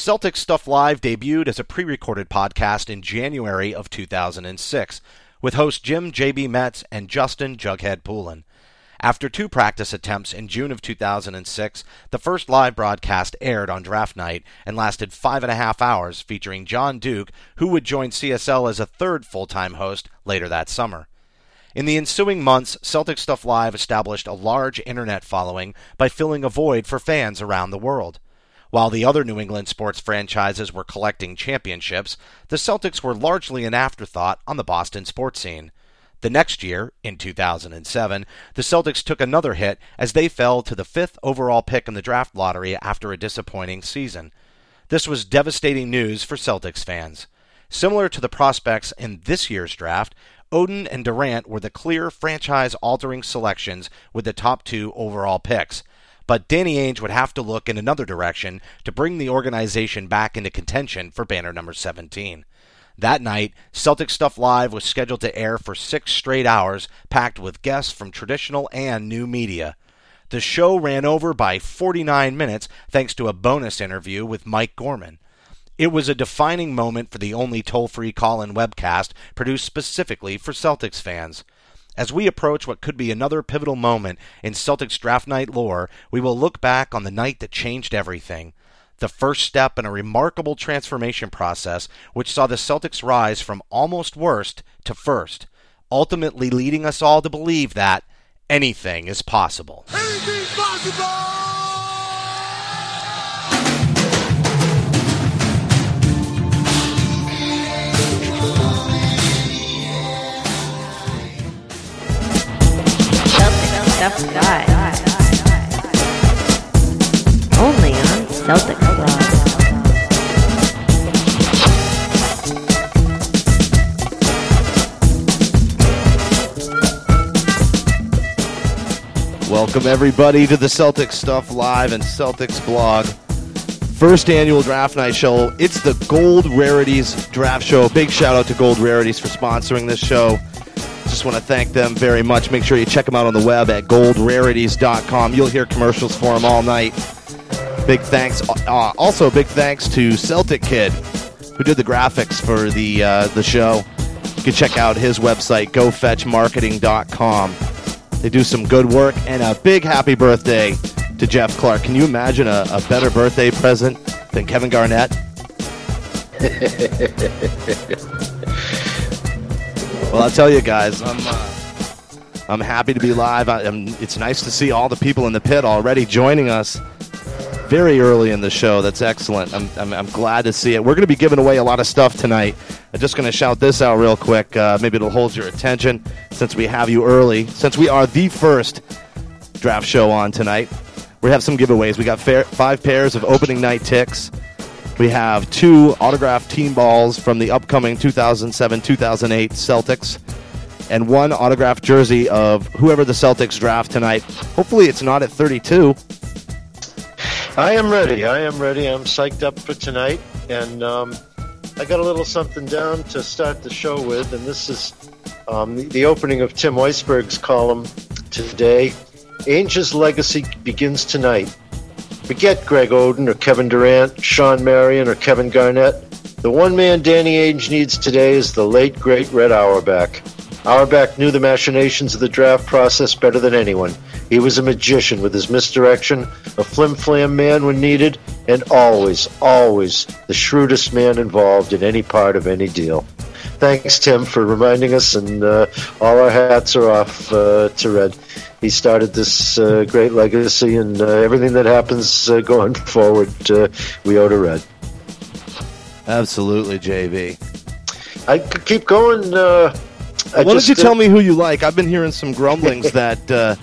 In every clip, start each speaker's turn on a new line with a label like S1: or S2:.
S1: Celtic Stuff Live debuted as a pre recorded podcast in January of 2006 with hosts Jim J.B. Metz and Justin Jughead Poulin. After two practice attempts in June of 2006, the first live broadcast aired on draft night and lasted five and a half hours, featuring John Duke, who would join CSL as a third full time host later that summer. In the ensuing months, Celtic Stuff Live established a large internet following by filling a void for fans around the world. While the other New England sports franchises were collecting championships, the Celtics were largely an afterthought on the Boston sports scene. The next year, in 2007, the Celtics took another hit as they fell to the fifth overall pick in the draft lottery after a disappointing season. This was devastating news for Celtics fans. Similar to the prospects in this year's draft, Oden and Durant were the clear franchise altering selections with the top two overall picks. But Danny Ainge would have to look in another direction to bring the organization back into contention for banner number 17. That night, Celtic Stuff Live was scheduled to air for six straight hours, packed with guests from traditional and new media. The show ran over by 49 minutes thanks to a bonus interview with Mike Gorman. It was a defining moment for the only toll free call in webcast produced specifically for Celtics fans. As we approach what could be another pivotal moment in Celtics draft night lore, we will look back on the night that changed everything the first step in a remarkable transformation process which saw the Celtics rise from almost worst to first, ultimately leading us all to believe that anything is possible.
S2: Possible!
S3: Stuff Guy. Only on Celtic Blog.
S1: Welcome, everybody, to the Celtics Stuff Live and Celtics blog. First annual draft night show. It's the Gold Rarities Draft Show. Big shout out to Gold Rarities for sponsoring this show. Just want to thank them very much. Make sure you check them out on the web at goldrarities.com. You'll hear commercials for them all night. Big thanks. Uh, also, big thanks to Celtic Kid, who did the graphics for the uh, the show. You can check out his website, gofetchmarketing.com. They do some good work, and a big happy birthday to Jeff Clark. Can you imagine a, a better birthday present than Kevin Garnett? well, I'll tell you guys, I'm uh, I'm happy to be live. I, it's nice to see all the people in the pit already joining us very early in the show. That's excellent. I'm, I'm, I'm glad to see it. We're going to be giving away a lot of stuff tonight. I'm just going to shout this out real quick. Uh, maybe it'll hold your attention since we have you early. Since we are the first draft show on tonight, we have some giveaways. We got fair, five pairs of opening night ticks. We have two autographed team balls from the upcoming 2007 2008 Celtics, and one autographed jersey of whoever the Celtics draft tonight. Hopefully, it's not at 32.
S4: I am ready. I am ready. I'm psyched up for tonight, and um, I got a little something down to start the show with, and this is um, the, the opening of Tim Weisberg's column today. Ainge's legacy begins tonight. Forget Greg Oden or Kevin Durant, Shawn Marion or Kevin Garnett. The one man Danny Ainge needs today is the late, great Red Auerbach. Auerbach knew the machinations of the draft process better than anyone. He was a magician with his misdirection, a flim-flam man when needed, and always, always the shrewdest man involved in any part of any deal. Thanks, Tim, for reminding us, and uh, all our hats are off uh, to Red. He started this uh, great legacy, and uh, everything that happens uh, going forward, uh, we owe to Red.
S1: Absolutely, JB.
S4: I could keep going.
S1: Why don't you tell me who you like? I've been hearing some grumblings that uh,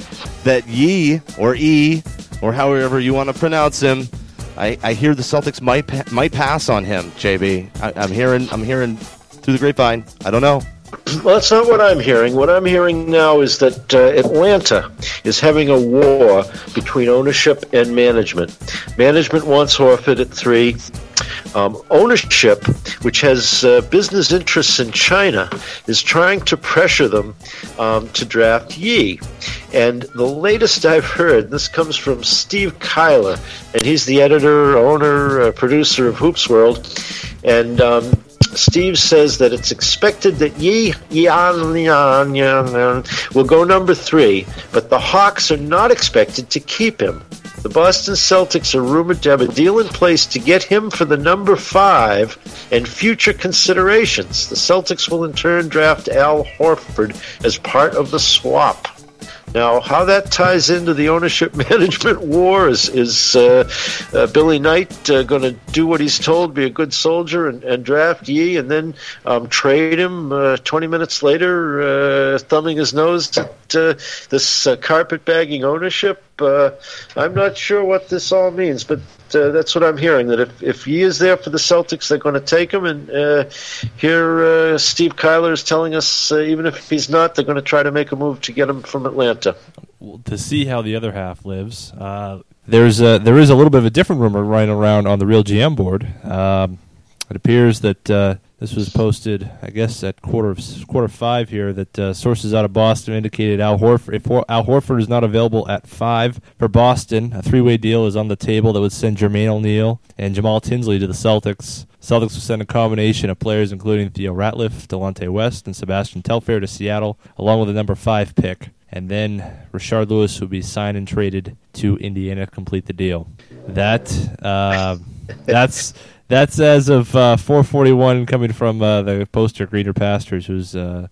S1: that Yee or E or however you want to pronounce him. I, I hear the Celtics might might pass on him. JB, I, I'm hearing I'm hearing through the grapevine. I don't know.
S4: Well, that's not what I'm hearing. What I'm hearing now is that uh, Atlanta is having a war between ownership and management. Management wants Horford at three. um, ownership, which has uh, business interests in China, is trying to pressure them um, to draft Yi. And the latest I've heard, this comes from Steve Kyler, and he's the editor, owner, uh, producer of Hoops World. And um, Steve says that it's expected that Yi Yan, will go number three, but the Hawks are not expected to keep him. The Boston Celtics are rumored to have a deal in place to get him for the number five and future considerations. The Celtics will in turn draft Al Horford as part of the swap. Now, how that ties into the ownership management war is, is uh, uh, Billy Knight uh, going to do what he's told, be a good soldier, and, and draft Yi, and then um, trade him uh, 20 minutes later, uh, thumbing his nose at uh, this carpetbagging ownership? I'm not sure what this all means, but uh, that's what I'm hearing. That if, if he is there for the Celtics, they're going to take him. And uh, here, uh, Steve Kyler is telling us uh, even if he's not, they're going to try to make a move to get him from Atlanta.
S5: Well, to see how the other half lives, uh, there's a, there is a little bit of a different rumor running around on the real GM board. Um, it appears that uh, this was posted, I guess, at quarter of, quarter five here. That uh, sources out of Boston indicated Al Horford. If Al Horford is not available at five for Boston, a three-way deal is on the table that would send Jermaine O'Neal and Jamal Tinsley to the Celtics. Celtics would send a combination of players, including Theo Ratliff, Delonte West, and Sebastian Telfair to Seattle, along with a number five pick. And then Rashard Lewis would be signed and traded to Indiana to complete the deal. That uh, that's that's as of uh, 441 coming from uh, the poster Greener Pastures, who's uh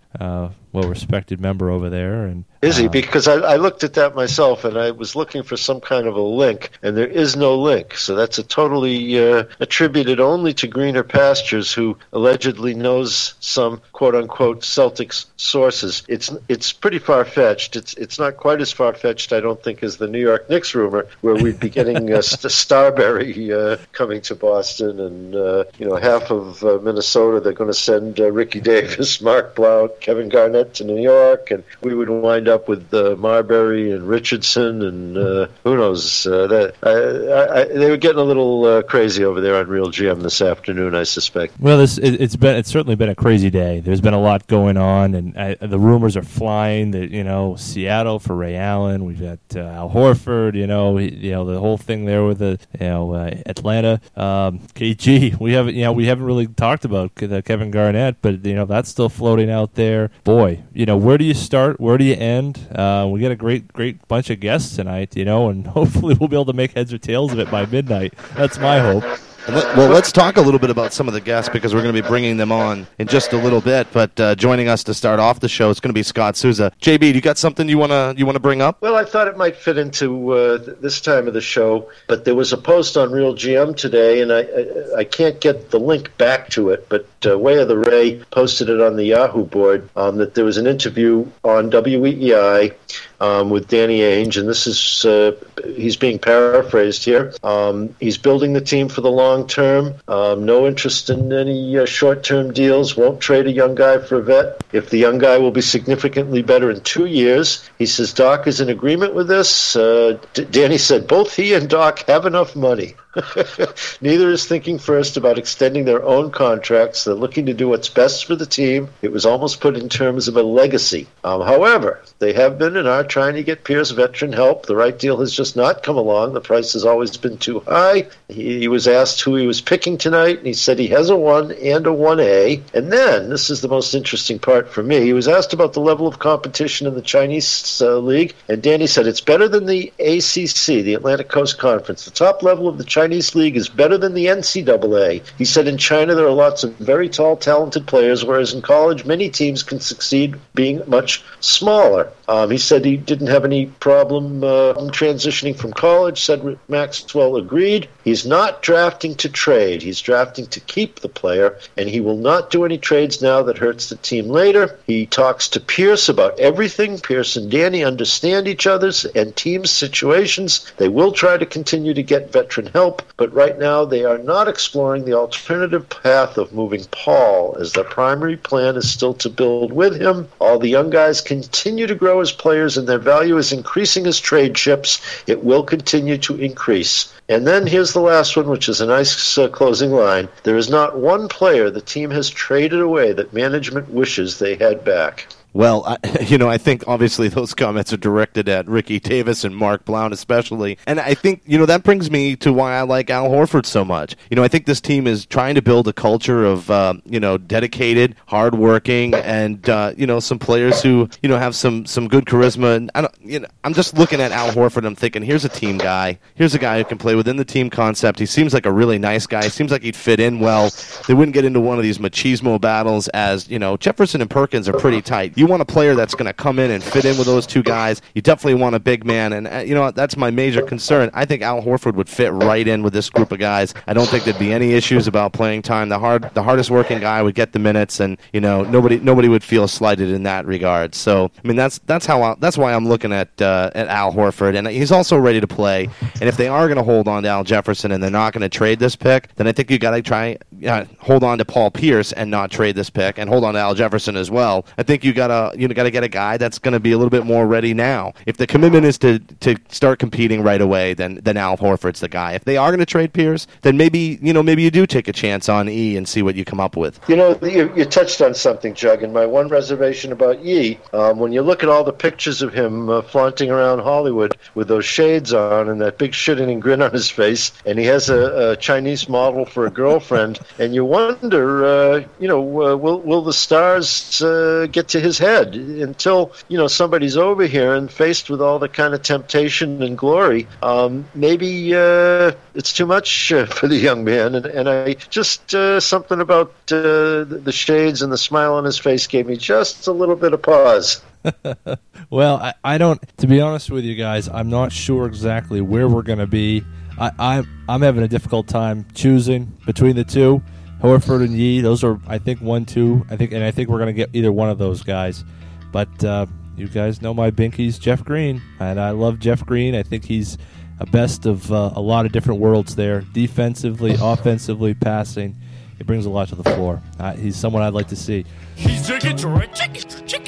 S5: well respected member over there. And
S4: is he? Uh, because I, I, looked at that myself, and I was looking for some kind of a link, and there is no link. So that's a totally uh, attributed only to Greener Pastures, who allegedly knows some quote unquote Celtics sources. It's it's pretty far fetched. It's it's not quite as far fetched, I don't think, as the New York Knicks rumor, where we'd be getting uh, Starbury uh, coming to Boston, and uh, you know half of uh, Minnesota they're going to send uh, Ricky Davis, Mark Blount, Kevin Garnett to New York, and we would wind up with uh, Marbury and Richardson, and uh, who knows? Uh, that I, I, they were getting a little uh, crazy over there on Real GM this afternoon, I suspect.
S5: Well, this it, has been it's certainly been a crazy day. There's been a lot going on, and I, the rumors are flying that you know Seattle for Ray Allen. We've got uh, Al Horford. You know, you know the whole thing there with the you know uh, Atlanta um, KG. We haven't you know we haven't really talked about Kevin Garnett, but you know that's still floating out there. Boy, you know, where do you start? Where do you end? Uh, we got a great, great bunch of guests tonight, you know, and hopefully we'll be able to make heads or tails of it by midnight. That's my hope.
S1: Well, let's talk a little bit about some of the guests because we're going to be bringing them on in just a little bit. But uh, joining us to start off the show is going to be Scott Souza. JB, do you got something you want to you want to bring up?
S4: Well, I thought it might fit into uh, this time of the show, but there was a post on Real GM today, and I I, I can't get the link back to it, but uh, Way of the Ray posted it on the Yahoo board um, that there was an interview on WEEI um, with Danny Ainge, and this is uh, he's being paraphrased here. Um, he's building the team for the long term. Um, no interest in any uh, short-term deals. Won't trade a young guy for a vet. If the young guy will be significantly better in two years, he says Doc is in agreement with this. Uh, D- Danny said both he and Doc have enough money. Neither is thinking first about extending their own contracts. They're looking to do what's best for the team. It was almost put in terms of a legacy. Um, however, they have been and are trying to get Pierce veteran help. The right deal has just not come along. The price has always been too high. He, he was asked who he was picking tonight, and he said he has a 1 and a 1A. And then, this is the most interesting part for me, he was asked about the level of competition in the Chinese uh, league, and Danny said it's better than the ACC, the Atlantic Coast Conference. The top level of the Chinese Chinese league is better than the NCAA. He said in China there are lots of very tall, talented players, whereas in college many teams can succeed being much smaller. Um, he said he didn't have any problem uh, transitioning from college. Said Maxwell agreed. He's not drafting to trade. He's drafting to keep the player, and he will not do any trades now that hurts the team later. He talks to Pierce about everything. Pierce and Danny understand each other's and team's situations. They will try to continue to get veteran help but right now they are not exploring the alternative path of moving Paul, as their primary plan is still to build with him. All the young guys continue to grow as players, and their value is increasing as trade chips. It will continue to increase. And then here's the last one, which is a nice uh, closing line. There is not one player the team has traded away that management wishes they had back.
S1: Well, I, you know, I think obviously those comments are directed at Ricky Davis and Mark Blount especially. And I think, you know, that brings me to why I like Al Horford so much. You know, I think this team is trying to build a culture of, uh, you know, dedicated, hardworking, and, uh, you know, some players who, you know, have some, some good charisma. And I don't, you know, I'm just looking at Al Horford. I'm thinking, here's a team guy. Here's a guy who can play within the team concept. He seems like a really nice guy. He seems like he'd fit in well. They wouldn't get into one of these machismo battles as, you know, Jefferson and Perkins are pretty tight. You want a player that's going to come in and fit in with those two guys. You definitely want a big man, and uh, you know that's my major concern. I think Al Horford would fit right in with this group of guys. I don't think there'd be any issues about playing time. The hard, the hardest working guy would get the minutes, and you know nobody, nobody would feel slighted in that regard. So I mean that's that's how I, that's why I'm looking at uh, at Al Horford, and he's also ready to play. And if they are going to hold on to Al Jefferson and they're not going to trade this pick, then I think you got to try uh, hold on to Paul Pierce and not trade this pick, and hold on to Al Jefferson as well. I think you got to you got to get a guy that's going to be a little bit more ready now. If the commitment is to, to start competing right away, then then Al Horford's the guy. If they are going to trade Pierce, then maybe you know maybe you do take a chance on E and see what you come up with.
S4: You know, you, you touched on something, Jug, and my one reservation about Yi, um, when you look at all the pictures of him uh, flaunting around Hollywood with those shades on and that big shitting grin on his face, and he has a, a Chinese model for a girlfriend, and you wonder, uh, you know, uh, will will the stars uh, get to his head until you know somebody's over here and faced with all the kind of temptation and glory? Um, maybe uh, it's too much uh, for the young man, and, and I just uh, something about the the shades and the smile on his face gave me just a little bit of pause.
S5: well, I, I don't. To be honest with you guys, I'm not sure exactly where we're going to be. I, I'm I'm having a difficult time choosing between the two, Horford and Yi. Those are, I think, one, two. I think, and I think we're going to get either one of those guys. But uh, you guys know my binkies, Jeff Green, and I love Jeff Green. I think he's a best of uh, a lot of different worlds there, defensively, offensively, passing. He brings a lot to the floor. Uh, he's someone I'd like to see.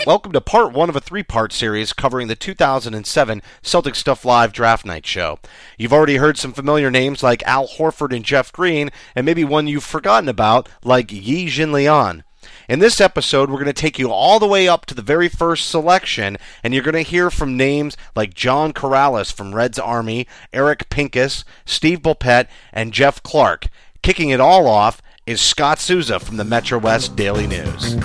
S1: Welcome to part one of a three part series covering the 2007 Celtic Stuff Live Draft Night Show. You've already heard some familiar names like Al Horford and Jeff Green, and maybe one you've forgotten about like Yi Jianlian. In this episode, we're going to take you all the way up to the very first selection, and you're going to hear from names like John Karalis from Red's Army, Eric Pincus, Steve Bulpett, and Jeff Clark. Kicking it all off is Scott Souza from the Metro West Daily News.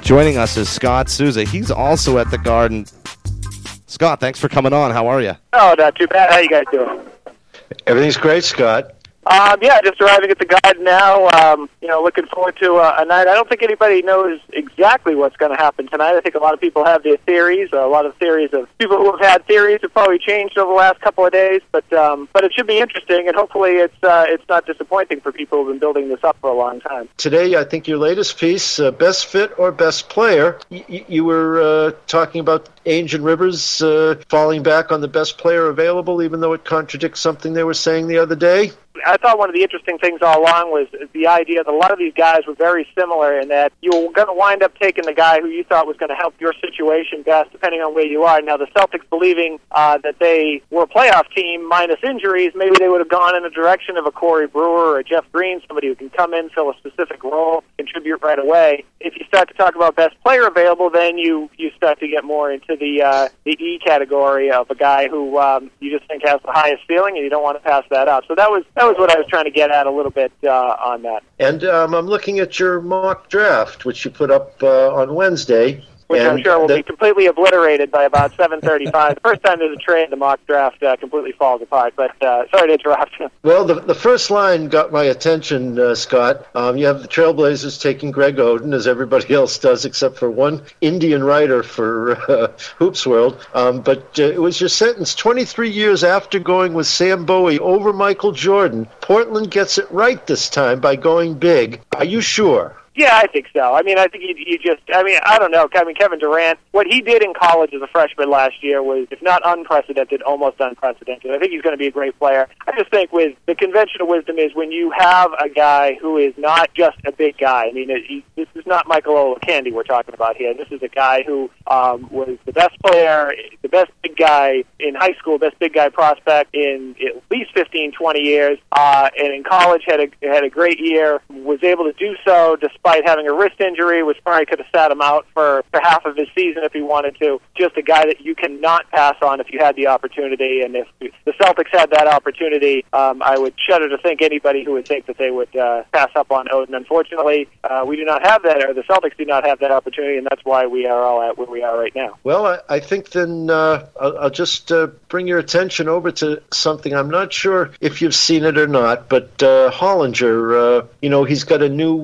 S1: Joining us is Scott Souza. He's also at the Garden. Scott, thanks for coming on. How are you?
S6: Oh, not too bad. How you guys doing?
S4: Everything's great, Scott.
S6: Um, yeah, just arriving at the Garden now. Um, you know, looking forward to uh, a night. I don't think anybody knows exactly what's going to happen tonight. I think a lot of people have their theories. A lot of theories of people who have had theories have probably changed over the last couple of days. But um, but it should be interesting, and hopefully it's uh, it's not disappointing for people who've been building this up for a long time.
S4: Today, I think your latest piece, uh, best fit or best player, y- you were uh, talking about Ainge and Rivers uh, falling back on the best player available, even though it contradicts something they were saying the other day.
S6: I thought one of the interesting things all along was the idea that a lot of these guys were very similar in that you were going to wind up taking the guy who you thought was going to help your situation best, depending on where you are. Now, the Celtics believing uh, that they were a playoff team minus injuries, maybe they would have gone in the direction of a Corey Brewer or a Jeff Green, somebody who can come in, fill a specific role, contribute right away. If you start to talk about best player available, then you you start to get more into the uh, the E category of a guy who um, you just think has the highest ceiling, and you don't want to pass that up. So that was that was what I was trying to get at a little bit uh, on that.
S4: And um, I'm looking at your mock draft, which you put up uh, on Wednesday.
S6: Which I'm sure will
S4: the-
S6: be completely obliterated by about 7:35. the first time there's a trade, the mock draft uh, completely falls apart. But uh, sorry to interrupt.
S4: Well, the, the first line got my attention, uh, Scott. Um, you have the Trailblazers taking Greg Oden, as everybody else does, except for one Indian writer for uh, Hoops World. Um, but uh, it was your sentence 23 years after going with Sam Bowie over Michael Jordan. Portland gets it right this time by going big. Are you sure?
S6: Yeah, I think so. I mean, I think you, you just, I mean, I don't know. I mean, Kevin Durant, what he did in college as a freshman last year was, if not unprecedented, almost unprecedented. I think he's going to be a great player. I just think with the conventional wisdom is when you have a guy who is not just a big guy. I mean, it, he, this is not Michael Olowokandi we're talking about here. This is a guy who um, was the best player, the best big guy in high school, best big guy prospect in at least 15, 20 years, uh, and in college had a had a great year. Was able to do so despite having a wrist injury, which probably could have sat him out for, for half of his season if he wanted to. Just a guy that you cannot pass on if you had the opportunity, and if the Celtics had that opportunity, um, I would shudder to think anybody who would think that they would uh, pass up on Oden. Unfortunately, uh, we do not have that, or the Celtics do not have that opportunity, and that's why we are all at where we are right now.
S4: Well, I, I think then uh, I'll, I'll just uh, bring your attention over to something. I'm not sure if you've seen it or not, but uh, Hollinger, uh, you know, he's got a new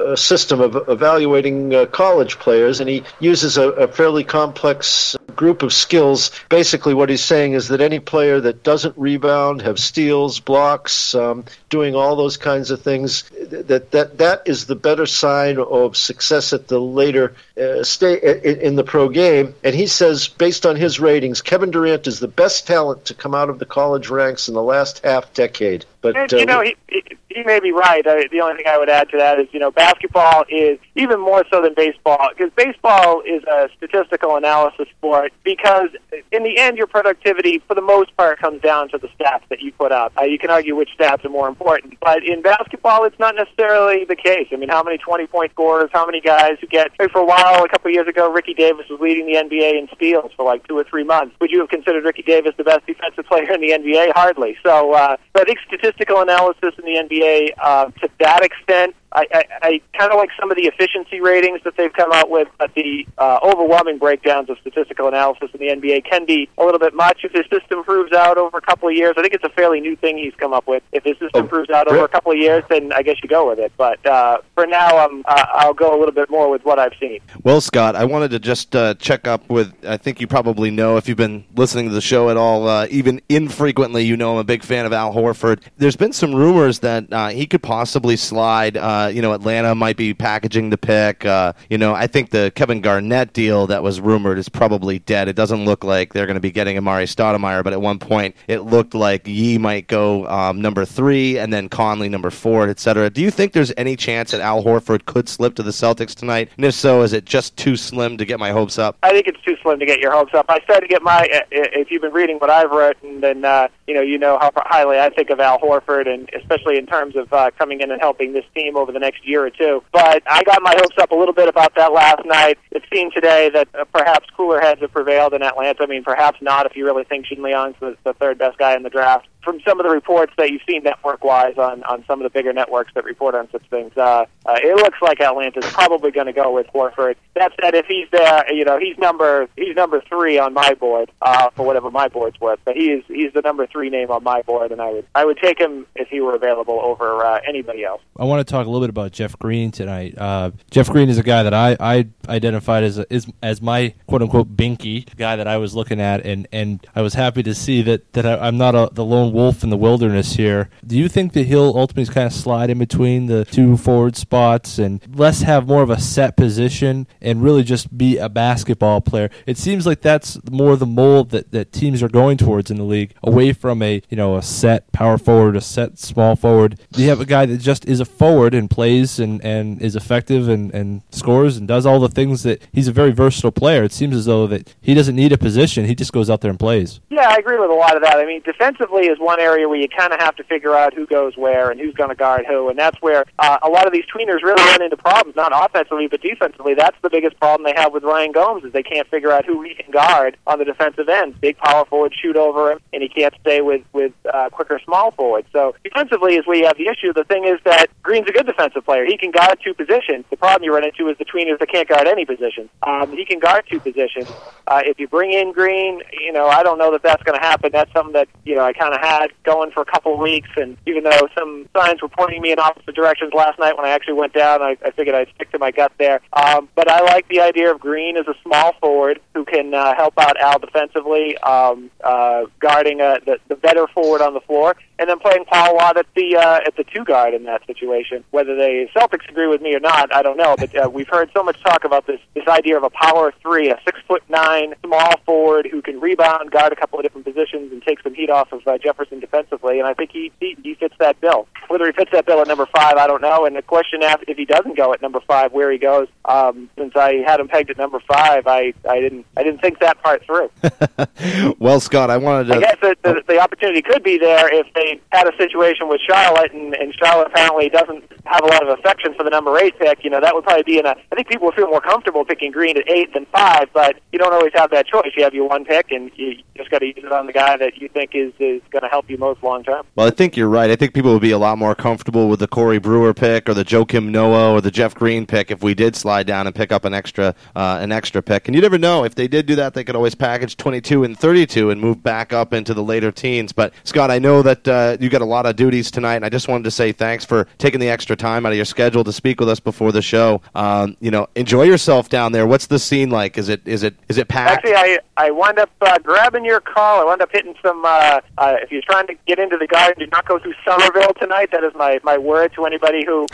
S4: uh, uh, system of evaluating uh, college players, and he uses a, a fairly complex group of skills. Basically, what he's saying is that any player that doesn't rebound, have steals, blocks, um, doing all those kinds of things, that that that is the better sign of success at the later uh, stay in, in the pro game. And he says, based on his ratings, Kevin Durant is the best talent to come out of the college ranks in the last half decade. But
S6: And, you
S4: uh,
S6: know, he, he he may be right. Uh, the only thing I would add to that is, you know, basketball is even more so than baseball because baseball is a statistical analysis sport. Because in the end, your productivity, for the most part, comes down to the stats that you put up. Uh, you can argue which stats are more important, but in basketball, it's not necessarily the case. I mean, how many twenty-point scorers? How many guys who get? For a while, a couple of years ago, Ricky Davis was leading the NBA in steals for like two or three months. Would you have considered Ricky Davis the best defensive player in the NBA? Hardly. So, uh, so I think statistical analysis in the NBA, uh, to that extent, I, I, I kind of like some of the efficiency ratings that they've come out with, but the uh, overwhelming breakdowns of statistical analysis in the NBA can be a little bit much. If his system proves out over a couple of years, I think it's a fairly new thing he's come up with. If his system
S4: Oh,
S6: proves out over a couple of years, then I guess you go with it. But uh, for now, um, uh, I'll go a little bit more with what I've seen.
S1: Well, Scott, I wanted to just uh, check up with. I think you probably know if you've been listening to the show at all, uh, even infrequently. You know, I'm a big fan of Al Horford. There's been some rumors that uh, he could possibly slide. Uh, you know, Atlanta might be packaging the pick. Uh, you know, I think the Kevin Garnett deal that was rumored is probably dead. It doesn't look like they're going to be getting Amar'e Stoudemire, but at one point it looked like Yee might go um, number three, and then Conley number four, et cetera. Do you think there's any chance that Al Horford could slip to the Celtics tonight? And if so, is it just too slim to get my hopes up?
S6: I think it's too slim to get your hopes up. I started to get my. uh, If you've been reading what I've written, then uh, you know you know how highly I think of Al Horford, and especially in terms of uh, coming in and helping this team over the next year or two. But I got my hopes up a little bit about that last night. It seemed today that uh, perhaps cooler heads have prevailed in Atlanta. I mean, perhaps not if you really think Shin Leong's the, the third best guy in the draft. From some of the reports that you've seen network-wise on, on some of the bigger networks that report on such things, uh, uh, it looks like Atlanta's probably going to go with Horford. That said, if he's there, you know, he's number he's number three on my board uh, for whatever my board's worth. But he is he's the number three name on my board, and I would I would take him if he were available over uh, anybody else.
S5: I want to talk a little bit about Jeff Green tonight. Uh, Jeff Green is a guy that I, I identified as a, as my quote unquote binky guy that I was looking at, and, and I was happy to see that that I, I'm not a, the lone wolf in the wilderness here. Do you think that he'll ultimately kind of slide in between the two forward spots and less have more of a set position and really just be a basketball player? It seems like that's more the mold that, that teams are going towards in the league, away from a you know a set power forward, a set small forward. Do you have a guy that just is a forward and plays and, and is effective and, and scores and does all the things that he's a very versatile player. It seems as though that he doesn't need a position; he just goes out there and plays.
S6: Yeah, I agree with a lot of that. I mean, defensively is one area where you kind of have to figure out who goes where and who's going to guard who, and that's where uh, a lot of these tweeners really run into problems, not offensively but defensively. That's the biggest problem they have with Ryan Gomes is they can't figure out who he can guard on the defensive end. Big power forward shoot over him, and he can't stay with with uh, quicker small forward. So defensively is where you have the issue. The thing is that Green's a good defensive player. He can guard two positions. The problem you run into is the tweeners that can't guard any position. Um, he can guard two positions. Uh, if you bring in Green, you know, I don't know that that's going to happen. That's something that you know I kind of had going for a couple of weeks, and even though some signs were pointing me in opposite directions last night when I actually went down, I, I figured I'd stick to my gut there. Um, but I like the idea of Green as a small forward who can uh, help out Al defensively, um, uh, guarding uh, the, the better forward on the floor, and then playing Paul Watt at the uh, at the two guard in that situation. Whether the Celtics agree with me or not, I don't know. But uh, we've heard so much talk about this this idea of a power three, a six foot nine small forward who can rebound, guard a couple of different positions, and take some heat off of uh, Jefferson defensively. And I think he, he he fits that bill. Whether he fits that bill at number five, I don't know. And the question if if he doesn't go at number five, where he goes. Um, since I had him pegged at number five, I I didn't I didn't think that part through.
S1: well, Scott, I wanted to.
S6: I guess the, the, the opportunity could be there if they had a situation with Charlotte, and, and Charlotte apparently doesn't have a lot of affection for the number eight pick. You know, that would probably be in a. I think people would feel more comfortable picking Green at eight than five, but you don't always have that choice. You have your one pick, and you just got to use it on the guy that you think is is going to help you most long term.
S1: Well, I think you're right. I think people would be a lot more comfortable with the Corey Brewer pick or the Joakim Noah or the Jeff Green pick if we did slide down and pick up an extra uh, an extra pick. And you never know if they did do that, they could always package 22 and 32 and move back up into the later teens. But Scott, I know that uh, you got a lot of duties tonight, and I just wanted to say thanks for taking the extra time out of your schedule to speak with us before the show. Um, you know, enjoy yourself down there. What's the scene like? Is it is it is it packed?
S6: Actually, I I wound up uh, grabbing your call. I wound up hitting some. Uh, uh, if you're trying to get into the garden, do not go through Somerville tonight. That is my my word to anybody who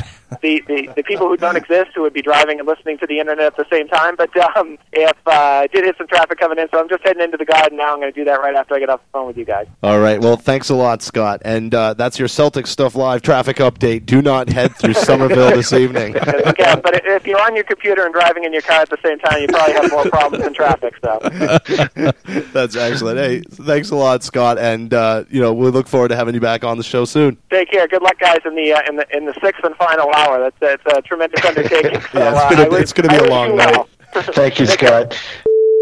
S6: the, the the people who don't exist who would be driving and listening to the internet at the same time. But um, if uh, I did hit some traffic coming in, so I'm just heading into the garden now. I'm going to do that right after I get off the phone with you guys.
S1: All right. Well, thanks a lot, Scott. And uh, that's your Celtics stuff live traffic update. Do not head through Somerville this evening.
S6: okay, but if you're on your computer and driving in your car at the same time, you probably have more problems than traffic. So
S1: that's excellent. Hey, thanks a lot, Scott. And uh, you know, we look forward to having you back on the show soon.
S6: take care. Good luck, guys, in the uh, in the in the sixth and final hour. That's that's a tremendous undertaking. So,
S1: Yeah, it's
S6: uh,
S1: gonna be-
S6: wish-
S1: it's gonna be
S6: I
S1: a long night.
S6: well.
S4: Thank you, Scott.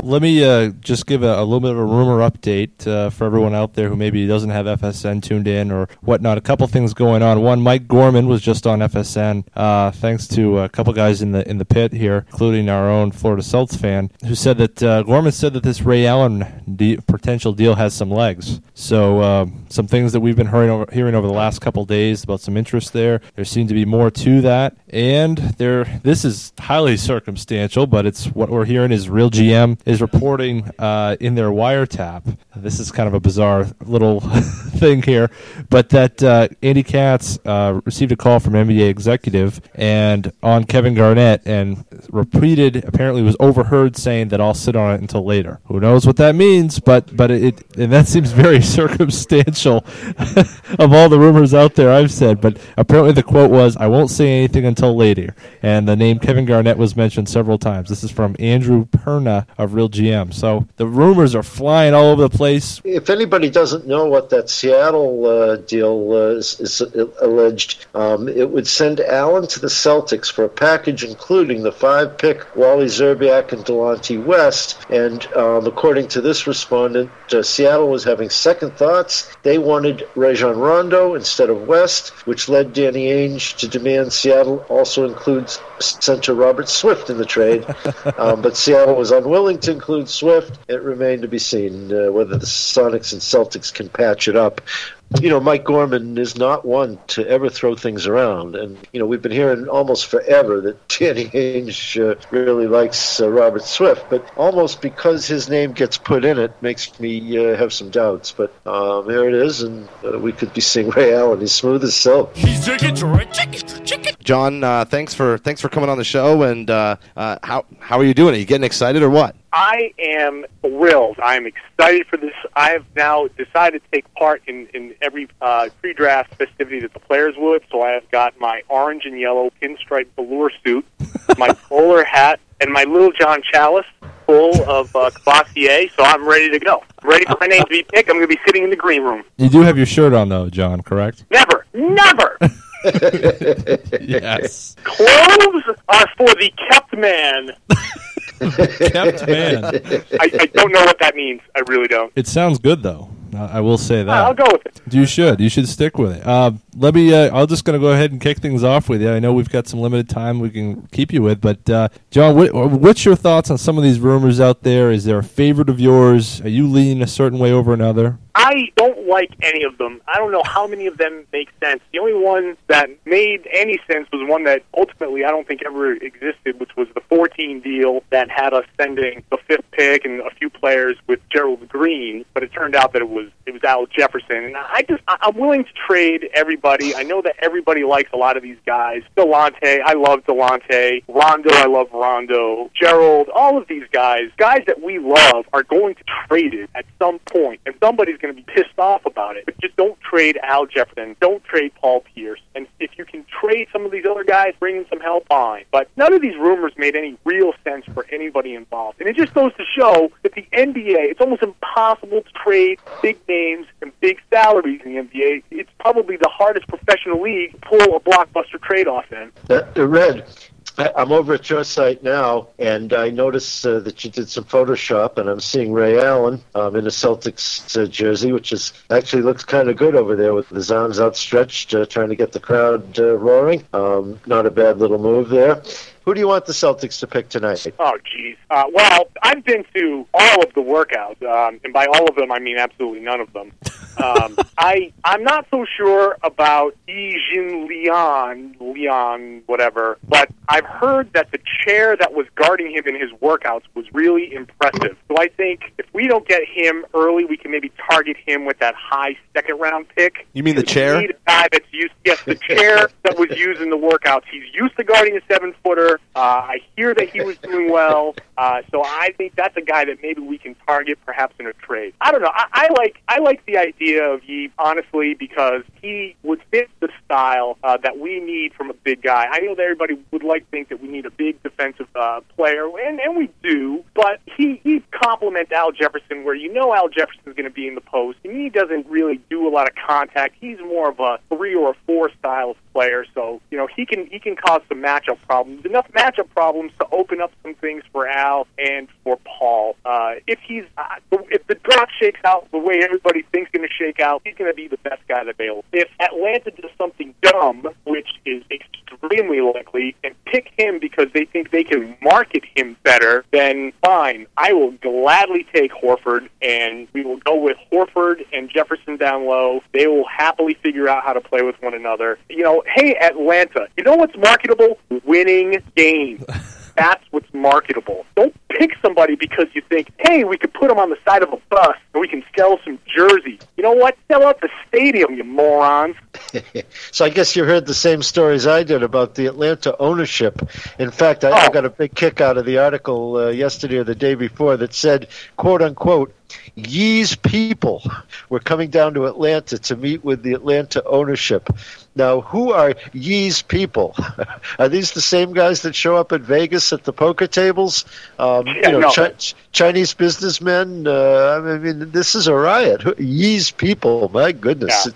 S5: Let me uh, just give a, a little bit of a rumor update uh, for everyone out there who maybe doesn't have FSN tuned in or whatnot. A couple things going on. One, Mike Gorman was just on FSN, uh, thanks to a couple guys in the in the pit here, including our own Florida Celtics fan, who said that uh, Gorman said that this Ray Allen de- potential deal has some legs. So uh, some things that we've been hearing over, hearing over the last couple days about some interest there. There seemed to be more to that, and there this is highly circumstantial, but it's what we're hearing is Real GM is reporting uh, in their wiretap. This is kind of a bizarre little thing here, but that uh, Andy Katz uh, received a call from NBA executive and on Kevin Garnett and repeated apparently was overheard saying that I'll sit on it until later. Who knows what that means? But but it and that seems very circumstantial of all the rumors out there I've said. But apparently the quote was I won't say anything until later, and the name Kevin Garnett was mentioned several times. This is from Andrew Perna of Real GM. So the rumors are flying all over the place.
S4: If anybody doesn't know what that Seattle uh, deal uh, is, is alleged, um, it would send Allen to the Celtics for a package including the five pick Wally Szczerbiak and Delonte West. And um, according to this respondent, uh, Seattle was having second thoughts. They wanted Rajon Rondo instead of West, which led Danny Ainge to demand Seattle also includes center Robert Swift in the trade. um, but Seattle was unwilling to include Swift. It remained to be seen uh, whether the Sonics and Celtics can patch it up. You know, Mike Gorman is not one to ever throw things around, and you know we've been hearing almost forever that Danny Ainge uh, really likes uh, Robert Swift, but almost because his name gets put in it makes me uh, have some doubts. But um, here it is, and uh, we could be seeing Ray Allen. He's smooth as silk.
S1: John, uh, thanks for thanks for coming on the show. And uh, uh, how how are you doing? Are you getting excited or what?
S7: I am thrilled. I'm excited for this. I have now decided to take part in, in every uh, pre-draft festivity that the players would. So I have got my orange and yellow pinstripe velour suit, my bowler hat, and my Lil Jon chalice full of uh, Courvoisier. So I'm ready to go. I'm ready for my name to be picked. I'm going to be sitting in the green room.
S5: You do have your shirt on though, John, correct?
S7: Never, never.
S5: yes.
S7: Clothes are for the kept man.
S5: Kept man.
S7: I, I don't know what that means. I really don't.
S5: It sounds good though. I will say that.
S7: I'll go with it.
S5: You should. You should stick with it. Uh, let me. Uh, I'm just going to go ahead and kick things off with you. I know we've got some limited time we can keep you with, but uh, John, what, what's your thoughts on some of these rumors out there? Is there a favorite of yours? Are you leaning a certain way over another?
S7: I don't like any of them. I don't know how many of them make sense. The only one that made any sense was one that ultimately I don't think ever existed, which was the 14 deal that had us sending the fifth pick and a few players with Gerald Green. But it turned out that it was it was Al Jefferson, and I just I- I'm willing to trade everybody. I know that everybody likes a lot of these guys. Delonte, I love Delonte. Rondo, I love Rondo. Gerald, all of these guys, guys that we love, are going to trade it at some point. and somebody's going to be pissed off about it. But just don't trade Al Jefferson. Don't trade Paul Pierce. And if you can trade some of these other guys, bring in some help, fine. But none of these rumors made any real sense for anybody involved. And it just goes to show that the NBA, it's almost impossible to trade big names and big salaries in the NBA. It's probably the hardest professional league to pull a blockbuster trade off in.
S4: Uh, uh, Red, I'm over at your site now, and I notice uh, that you did some Photoshop, and I'm seeing Ray Allen um, in a Celtics uh, jersey, which is actually looks kind of good over there with his arms outstretched, uh, trying to get the crowd uh, roaring. Um, not a bad little move there. Who do you want the Celtics to pick tonight?
S7: Oh, geez. Uh, well, I've been to all of the workouts, um, and by all of them, I mean absolutely none of them. Um, I I'm not so sure about Ejin Leon, Leon, whatever, but I've heard that the chair that was guarding him in his workouts was really impressive. So I think if we don't get him early, we can maybe target him with that high second round pick.
S1: You mean the
S7: We
S1: chair?
S7: need a guy that's used. Yes, the chair that was used in the workouts. He's used to guarding a seven footer. Uh, I hear that he was doing well. Uh, so I think that's a guy that maybe we can target, perhaps in a trade. I don't know. I, I like I like the idea of Yee honestly because he would fit the style uh, that we need from a big guy. I know that everybody would like to think that we need a big defensive uh, player, and and we do. But he he complements Al Jefferson, where you know Al Jefferson's going to be in the post, and he doesn't really do a lot of contact. He's more of a three or a four style player, so you know he can he can cause some matchup problems. Enough matchup problems to open up some things for Al and for Paul. Uh, if he's uh, if the draft shakes out the way everybody thinks going to shake out, he's going to be the best guy available. If Atlanta does something dumb, which is extremely likely, and pick him because they think they can market him better, then fine. I will gladly take Horford, and we will go with Horford and Jefferson down low. They will happily figure out how to play with one another. You know, hey Atlanta, you know what's marketable? Winning games. That's what's marketable. Don't pick somebody because you think, hey, we could put them on the side of a bus and we can sell some jerseys. You know what? Sell out the stadium, you morons.
S4: So I guess you heard the same stories I did about the Atlanta ownership. In fact, I, I
S7: Oh.
S4: got a big kick out of the article uh, yesterday or the day before that said, "quote unquote." Yee's people were coming down to Atlanta to meet with the Atlanta ownership. Now, who are Yee's people? are these the same guys that show up at Vegas at the poker tables? Um, you know,
S7: no.
S4: Chi- Chinese businessmen. Uh, I mean, this is a riot. Who- Yee's people. My goodness.
S7: Yeah.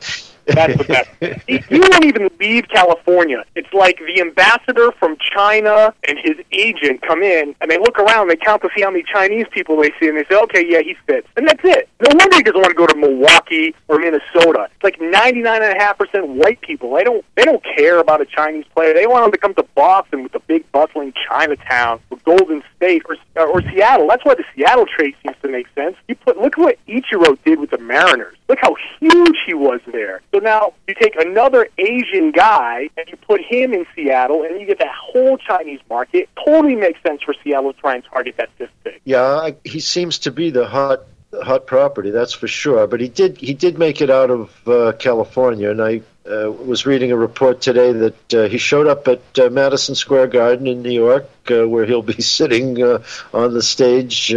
S7: That's the best. he, he won't even leave California. It's like the ambassador from China and his agent come in, and they look around, they count to see how many Chinese people they see, and they say, okay, yeah, he fits. And that's it. No wonder he doesn't want to go to Milwaukee or Minnesota. It's like 99.5% white people. They don't, they don't care about a Chinese player. They want him to come to Boston with the big bustling Chinatown or Golden State or, or Seattle. That's why the Seattle trade seems to make sense. You put, look at what Ichiro did with the Mariners. Look how huge he was there. So now you take another Asian guy and you put him in Seattle, and you get that whole Chinese market. Totally makes sense for Seattle to try and target that pick.
S4: Yeah, I, he seems to be the hot hot property, that's for sure. But he did he did make it out of uh, California, and I uh, was reading a report today that uh, he showed up at uh, Madison Square Garden in New York, uh, where he'll be sitting uh, on the stage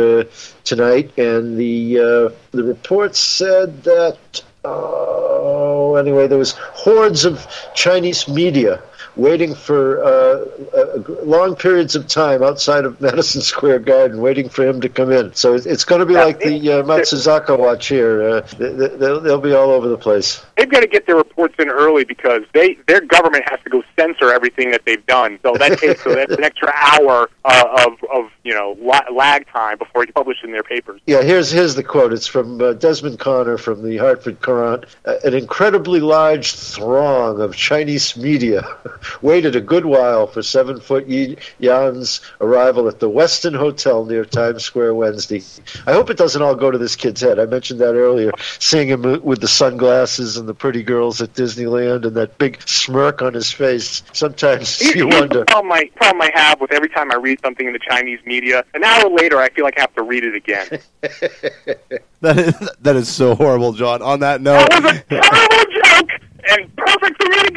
S4: tonight. And the the report said that. Oh, anyway, there was hordes of Chinese media waiting for uh, uh, long periods of time outside of Madison Square Garden, waiting for him to come in. So it- it's going to be
S7: Yeah,
S4: like the uh, Matsuzaka watch here. Uh, they- they- they'll, they'll be all over the place.
S7: They've got to get their reports in early because they their government has to go censor everything that they've done. So that takes so that's an extra hour uh, of of you know lag time before it's published in their papers.
S4: Yeah, here's here's the quote. It's from uh, Desmond Conner from the Hartford Courant. An incredibly large throng of Chinese media waited a good while for seven foot Yi- Yan's arrival at the Westin Hotel near Times Square Wednesday. I hope it doesn't all go to this kid's head. I mentioned that earlier, seeing him with the sunglasses and the pretty girls at Disneyland and that big smirk on his face. Sometimes you
S7: Here's
S4: wonder.
S7: the problem I, problem I have with every time I read something in the Chinese media. An hour later, I feel like I have to read it again.
S5: That is that is so horrible, John. On that note,
S7: That was a terrible joke and perfect for me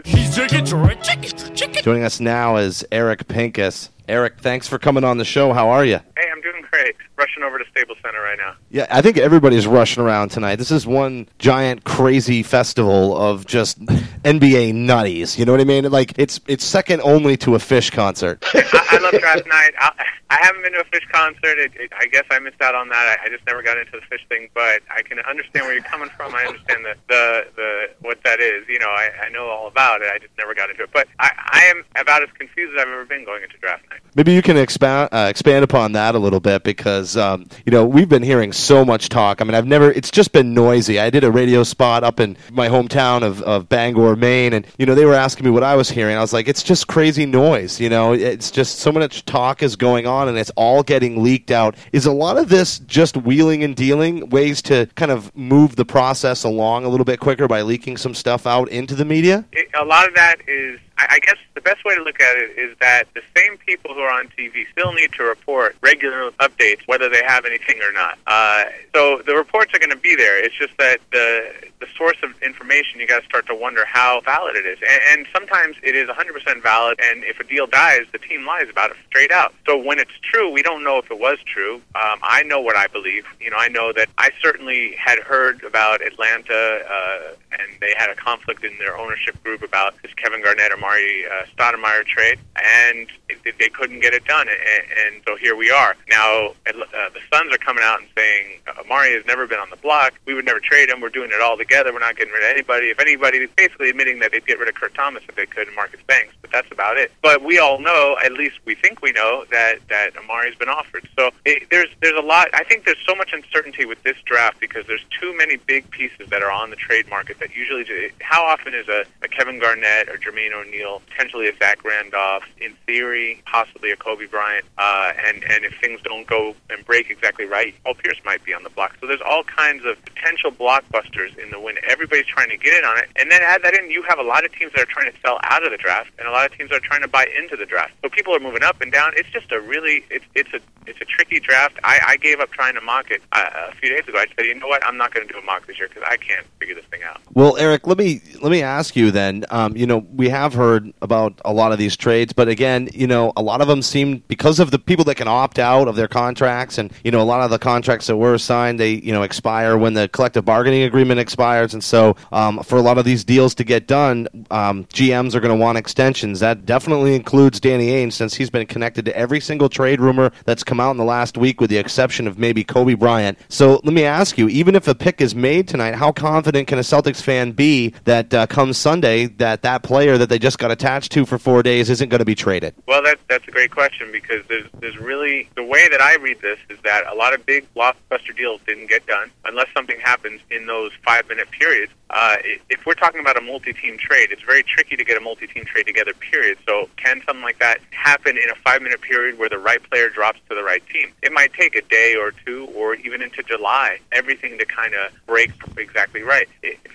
S7: to go on.
S1: Joining us now is Eric Pincus. Eric, thanks for coming on the show. How are you?
S8: Hey, I'm doing great. Rushing over to Staples Center right now.
S1: Yeah, I think everybody's rushing around tonight. This is one giant crazy festival of just NBA nutties. You know what I mean? Like it's it's second only to a Phish concert.
S8: I, I love draft night. I, I haven't been to a Phish concert. It, it, I guess I missed out on that. I, I just never got into the Phish thing, but I can understand where you're coming from. I understand the the, the what that is. You know, I, I know all about it. I just never got into it. But I, I am about as confused as I've ever been going into draft night.
S1: Maybe you can expound uh, expand upon that a little bit because um, you know we've been hearing so much talk. I mean, I've never. It's just been noisy. I did a radio spot up in my hometown of, of Bangor, Maine, and you know they were asking me what I was hearing. I was like, it's just crazy noise. You know, it's just so much talk is going on, and it's all getting leaked out. Is a lot of this just wheeling and dealing ways to kind of move the process along a little bit quicker by leaking some stuff out into the media?
S8: It, a lot of that is, I, guess, the best way to look at it is that the same people who are on TV still need to report regular updates, whether they have anything or not. Uh, so the reports are going to be there. It's just that the the source of information, you got to start to wonder how valid it is. And, and sometimes it is 100% valid, and if a deal dies, the team lies about it straight out. So when it's true, we don't know if it was true. Um, I know what I believe. You know, I know that I certainly had heard about Atlanta, uh, and they had a conflict in their ownership group about this Kevin Garnett Amar'e uh, Stoudemire trade, and it, they couldn't get it done. And, and so here we are. Now uh, the Suns are coming out and saying Amar'e has never been on the block. We would never trade him. We're doing it all together. We're not getting rid of anybody. If anybody, basically admitting that they'd get rid of Kurt Thomas if they could and Marcus Banks, but that's about it. But we all know, at least we think we know, that that Amar'e's been offered. So it, there's there's a lot. I think there's so much uncertainty with this draft because there's too many big pieces that are on the trade market that usually. How often is a, a Kevin Garnett or Jermaine O'Neal, potentially a Zach Randolph, in theory, possibly a Kobe Bryant, uh, and and if things don't go and break exactly right, Paul Pierce might be on the block. So there's all kinds of potential blockbusters in the wind. Everybody's trying to get in on it, and then add that in, you have a lot of teams that are trying to sell out of the draft, and a lot of teams are trying to buy into the draft. So people are moving up and down. It's just a really it's it's a it's a tricky draft. I, I gave up trying to mock it uh, a few days ago. I said, you know what, I'm not going to do a mock this year because I can't figure this thing out.
S1: Well, Eric, let me let me ask you then. Um, you know, we have heard about a lot of these trades, but again, you know, a lot of them seem because of the people that can opt out of their contracts, and you know, a lot of the contracts that were signed, they you know expire when the collective bargaining agreement expires, and so um, for a lot of these deals to get done, um, GMs are going to want extensions. That definitely includes Danny Ainge, since he's been connected to every single trade rumor that's come out in the last week, with the exception of maybe Kobe Bryant. So let me ask you, even if a pick is made tonight, how confident can a Celtics fan be that uh, come Sunday that that player that they just got attached to for four days isn't going to be traded?
S8: Well, that's that's a great question because there's there's really the way that I read this is that a lot of big blockbuster deals didn't get done unless something happens in those five minute periods. Uh, if we're talking about a multi-team trade, it's very tricky to get a multi-team trade together. Period. So can something like that happen in a five-minute period where the right player drops to the right team? It might take a day or two, or even into July, everything to kind of break exactly right.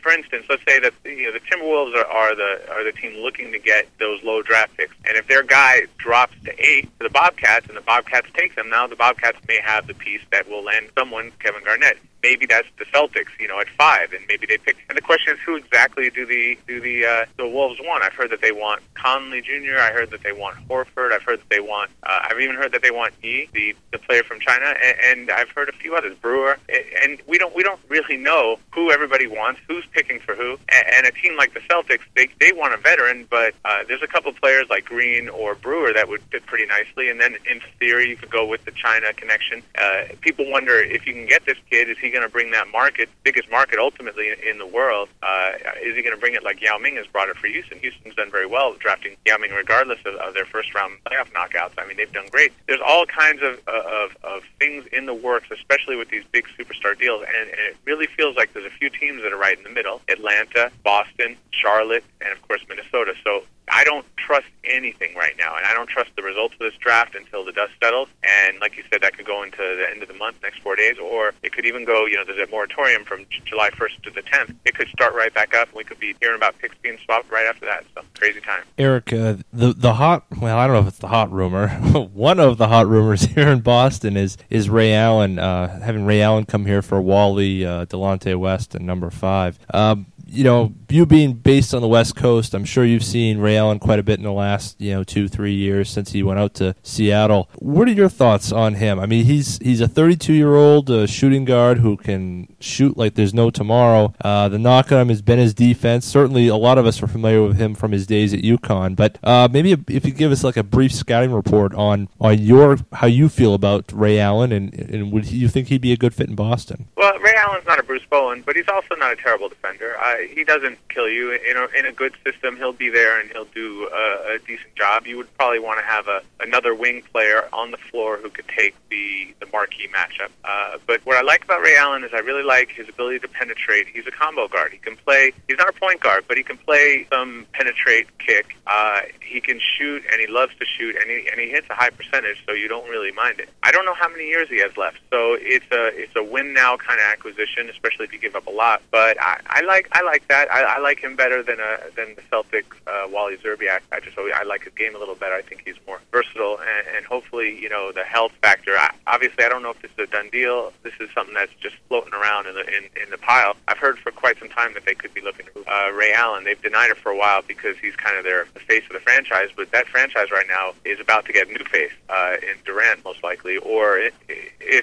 S8: For instance, let's say that you know the Timberwolves are, are the are the team looking to get those low draft picks, and if their guy drops to eight to the Bobcats, and the Bobcats take them, now the Bobcats may have the piece that will land someone, Kevin Garnett maybe that's the Celtics, you know, at five, and maybe they pick. And the question is who exactly do the do the uh, the Wolves want? I've heard that they want Conley Jr. I heard that they want Horford. I've heard that they want. Uh, I've even heard that they want Yi, the the player from China, and, and I've heard a few others, Brewer. And we don't we don't really know who everybody wants, who's picking for who. And, a team like the Celtics, they they want a veteran, but uh, there's a couple players like Green or Brewer that would fit pretty nicely. And then in theory, you could go with the China connection. Uh, people wonder if you can get this kid, is he going to bring that market, biggest market ultimately in, the world? Uh, is he going to bring it like Yao Ming has brought it for Houston? Houston's done very well drafting Yao Ming regardless of, of their first round playoff knockouts. I mean, they've done great. There's all kinds of, of, of things in the works, especially with these big superstar deals, and, and it really feels like there's a few teams that are right in the middle: Atlanta, Boston, Charlotte, and of course Minnesota. So I don't trust anything right now, and I don't trust the results of this draft until the dust settles. And like you said, that could go into the end of the month, next four days, or it could even go. You know, there's a moratorium from J- July 1st to the 10th. It could start right back up, and we could be hearing about picks being swapped right after that. So crazy time.
S5: Eric, uh, the the hot well, I don't know if it's the hot rumor. One of the hot rumors here in Boston is is Ray Allen uh, having Ray Allen come here for Wally uh, Delonte West and number five. Um, you know, you being based on the West Coast, I'm sure you've seen Ray Allen quite a bit in the last, you know, two three years since he went out to Seattle. What are your thoughts on him? I mean, he's he's a 32 year old uh, shooting guard who can shoot like there's no tomorrow. Uh, the knock on him has been his defense. Certainly, a lot of us are familiar with him from his days at UConn. But uh, maybe if you give us like a brief scouting report on on your how you feel about Ray Allen, and and would you think he'd be a good fit in Boston?
S8: Well, Ray Allen's not a Bruce Bowen, but he's also not a terrible defender. Uh, he doesn't kill you in a, in a good system. He'll be there and he'll do a, a decent job. You would probably want to have a another wing player on the floor who could take the the marquee matchup. Uh, but what I like about Ray Allen is I really like his ability to penetrate. He's a combo guard. He can play. He's not a point guard, but he can play some penetrate kick. Uh, he can shoot and he loves to shoot and he and he hits a high percentage, so you don't really mind it. I don't know how many years he has left, so it's a it's a win now kind of acquisition, especially if you give up a lot. But I, I like I like that. I, I like him better than a than the Celtic uh, Wally Szczerbiak. I just I like his game a little better. I think he's more versatile and, and hopefully you know the health factor. I, obviously, I don't know if this is a done deal. This is something that's just floating around in the in, in the pile. I've heard for quite some time that they could be looking at uh, Ray Allen. They've denied it for a while because he's kind of their the face of the franchise. But that franchise right now is about to get a new face uh, in Durant, most likely, or if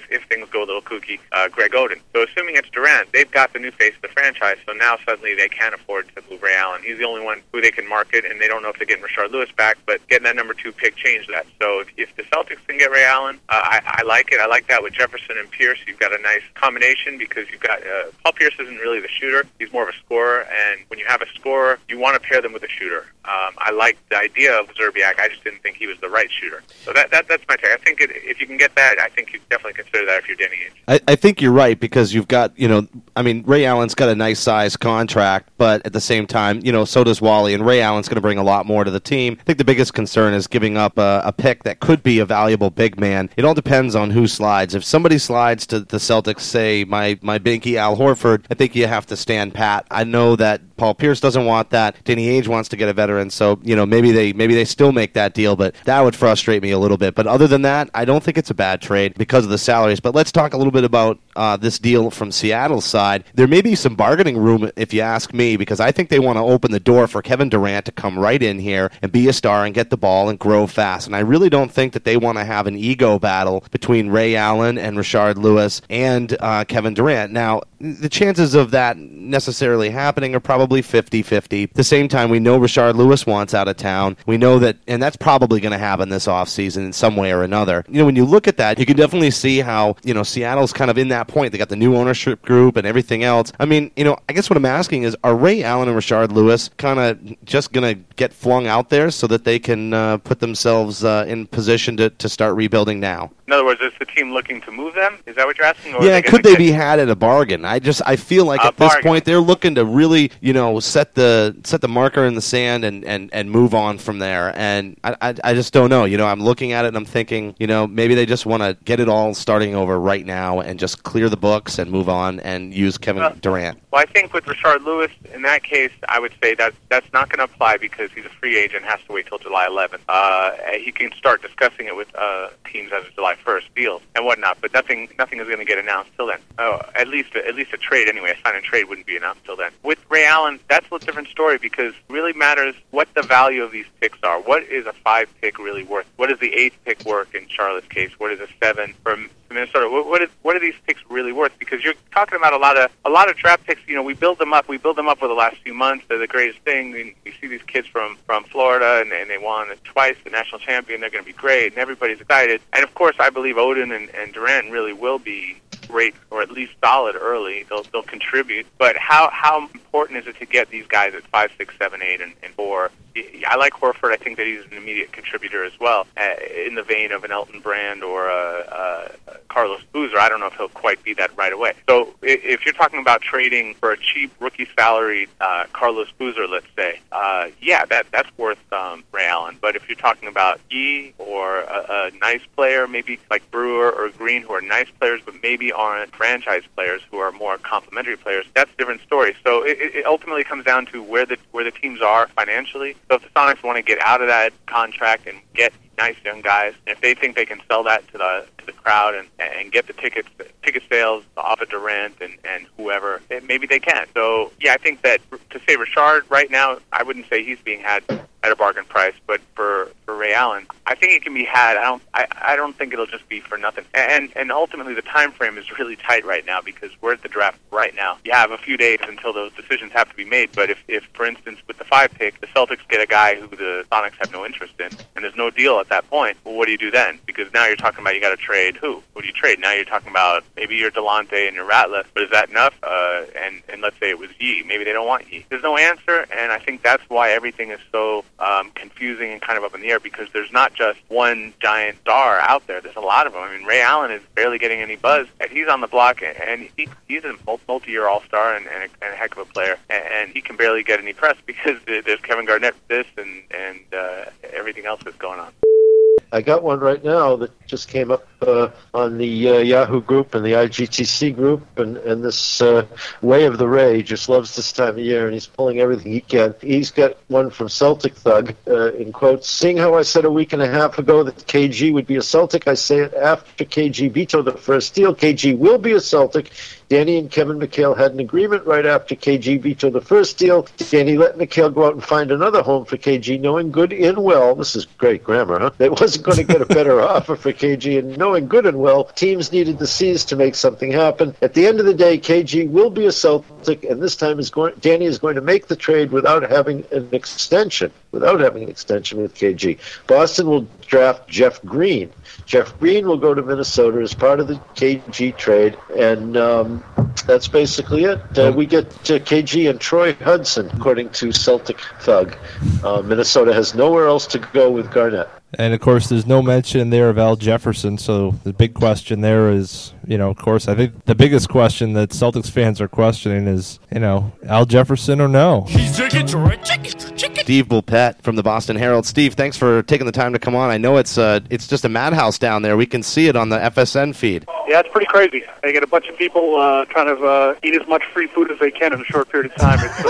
S8: if things go a little kooky, uh, Greg Oden. So assuming it's Durant, they've got the new face of the franchise. So now suddenly they can't afford to move Ray Allen. He's the only one who they can market, and they don't know if they're getting Rashard Lewis back. But getting that number two pick changed that. So if, if the Celtics can get Ray Allen, uh, I, I like it. I like that with Jefferson and Pierce. You've got a nice combination because you've got uh, Paul Pierce isn't really the shooter. He's more of a scorer, and when you have a scorer, you want to pair them with a shooter. Um, I like the idea of Szczerbiak. I just didn't think he was the right shooter. So that, that that's my take. I think it, if you can get that, I think you definitely consider that if you're Danny Ainge.
S1: I, I think you're right because you've got, you know, I mean, Ray Allen's got a nice size contract, but at the same time, you know, so does Wally, and Ray Allen's going to bring a lot more to the team. I think the biggest concern is giving up a, a pick that could be a valuable big man. It all depends on who slides. If somebody slides to the Celtics, say my my binky Al Horford, I think you have to stand pat. I know that Paul Pierce doesn't want that. Danny Ainge wants to get a veteran, so you know maybe they maybe they still make that deal, but that would frustrate me a little bit. But other than that, I don't think it's a bad trade because of the salaries. But let's talk a little bit about uh, this deal from Seattle's side. There may be some bargaining room, if you ask me, because I think they want to open the door for Kevin Durant to come right in here and be a star and get the ball and grow fast. And I really don't think that they want to have an ego battle between Ray Allen and Rashard Lewis and uh, Kevin Durant. Now, the chances of that necessarily happening are probably 50 50. At the same time, we know Rashard Lewis wants out of town. We know that, and that's probably going to happen this offseason in some way or another. You know, when you look at that, you can definitely see how, you know, Seattle's kind of in that point. They got the new ownership group and everything else. I mean, you know, I guess what I'm asking is are Ray Allen and Rashard Lewis kind of just going to get flung out there so that they can uh, put themselves uh, in position to, to start rebuilding now?
S8: In other words, is the team looking to move them? Is that what you're asking? Or
S1: Yeah,
S8: they
S1: could they
S8: get-
S1: be had at a bargain? I just I feel like
S8: A
S1: at this point they're looking to really, you know, set the set the marker in the sand and, and, and move on from there. And I, I, I just don't know. You know, I'm looking at it and I'm thinking, you know, maybe they just want to get it all starting over right now and just clear the books and move on and use Kevin
S8: Well-
S1: Durant.
S8: Well, I think with Rashard Lewis, in that case, I would say that that's not going to apply because he's a free agent, has to wait till July 11th. Uh, he can start discussing it with uh, teams as of July 1st, deals and whatnot, but nothing nothing is going to get announced till then. Oh, at least at least a trade anyway. A sign and trade wouldn't be announced till then. With Ray Allen, that's a different story because really matters what the value of these picks are. What is a five pick really worth? What is the eighth pick worth in Charlotte's case? What is a seven from Minnesota? What, what is what are these picks really worth? Because you're talking about a lot of a lot of draft picks. You know, we build them up. We build them up over the last few months. They're the greatest thing. And you see these kids from from Florida, and, and they won twice, the national champion. They're going to be great, and everybody's excited. And of course, I believe Oden and, and Durant really will be great or at least solid early. They'll they'll contribute. But how how important is it to get these guys at five, six, seven, eight, and, and four? I like Horford. I think that he's an immediate contributor as well, uh, in the vein of an Elton Brand or a, a Carlos Boozer. I don't know if he'll quite be that right away. So if you're talking about trading for a cheap rookie salary uh, Carlos Boozer, let's say, uh, yeah, that that's worth um, Ray Allen. But if you're talking about E or a, a nice player, maybe like Brewer or Green, who are nice players but maybe aren't franchise players, who are more complementary players, that's a different story. So it, it ultimately comes down to where the where the teams are financially. So if the Sonics want to get out of that contract and get nice young guys, and if they think they can sell that to the to the crowd and and get the tickets ticket sales off of Durant and and whoever, maybe they can. So yeah, I think that to say Rashard right now, I wouldn't say he's being had at a bargain price, but for for Ray Allen, I think it can be had. I don't I, I don't think it'll just be for nothing. And and ultimately the time frame is really tight right now because we're at the draft right now. You have a few days until those decisions have to be made. But if if for instance with the five pick, the Celtics get a guy who the Sonics have no interest in, and there's no deal at that point, well, what do you do then? Because now you're talking about you got to trade who? Who do you trade? Now you're talking about maybe you're Delonte and you're Ratliff, but is that enough? Uh, and and let's say it was Yi, maybe they don't want Yi. There's no answer, and I think that's why everything is so um, confusing and kind of up in the air because there's not just one giant star out there. There's a lot of them. I mean, Ray Allen is barely getting any buzz, and he's on the block, and he, he's a multi-year All-Star and, and, a, and a heck of a player, and, and he can barely get any press because there's Kevin Garnett, this, and and uh, everything else that's going on.
S4: I got one right now that just came up uh, on the uh, Yahoo group and the IGTC group, and and this uh, Way of the Ray just loves this time of year, and he's pulling everything he can. He's got one from Celtic Thug uh, in quotes: "Seeing how I said a week and a half ago that KG would be a Celtic, I say it after KG vetoed the first deal. KG will be a Celtic." Danny and Kevin McHale had an agreement right after KG vetoed the first deal. Danny let McHale go out and find another home for KG, knowing good and well, this is great grammar, huh? That wasn't going to get a better offer for KG, and knowing good and well, teams needed the C's to make something happen. At the end of the day, KG will be a Celtic, and this time is going, Danny is going to make the trade without having an extension, without having an extension with KG. Boston will draft Jeff Green. Jeff Green will go to Minnesota as part of the KG trade, and um, that's basically it. Uh, we get uh, KG and Troy Hudson, according to Celtic Thug. Uh, Minnesota has nowhere else to go with Garnett.
S5: And of course, there's no mention there of Al Jefferson. So the big question there is, you know, of course, I think the biggest question that Celtics fans are questioning is, you know, Al Jefferson or no.
S1: Steve Bulpett from the Boston Herald. Steve, thanks for taking the time to come on. I know it's uh, it's just a madhouse down there. We can see it on the FSN feed.
S6: Yeah, it's pretty crazy. They get a bunch of people uh, trying to uh, eat as much free food as they can in a short period of time. It's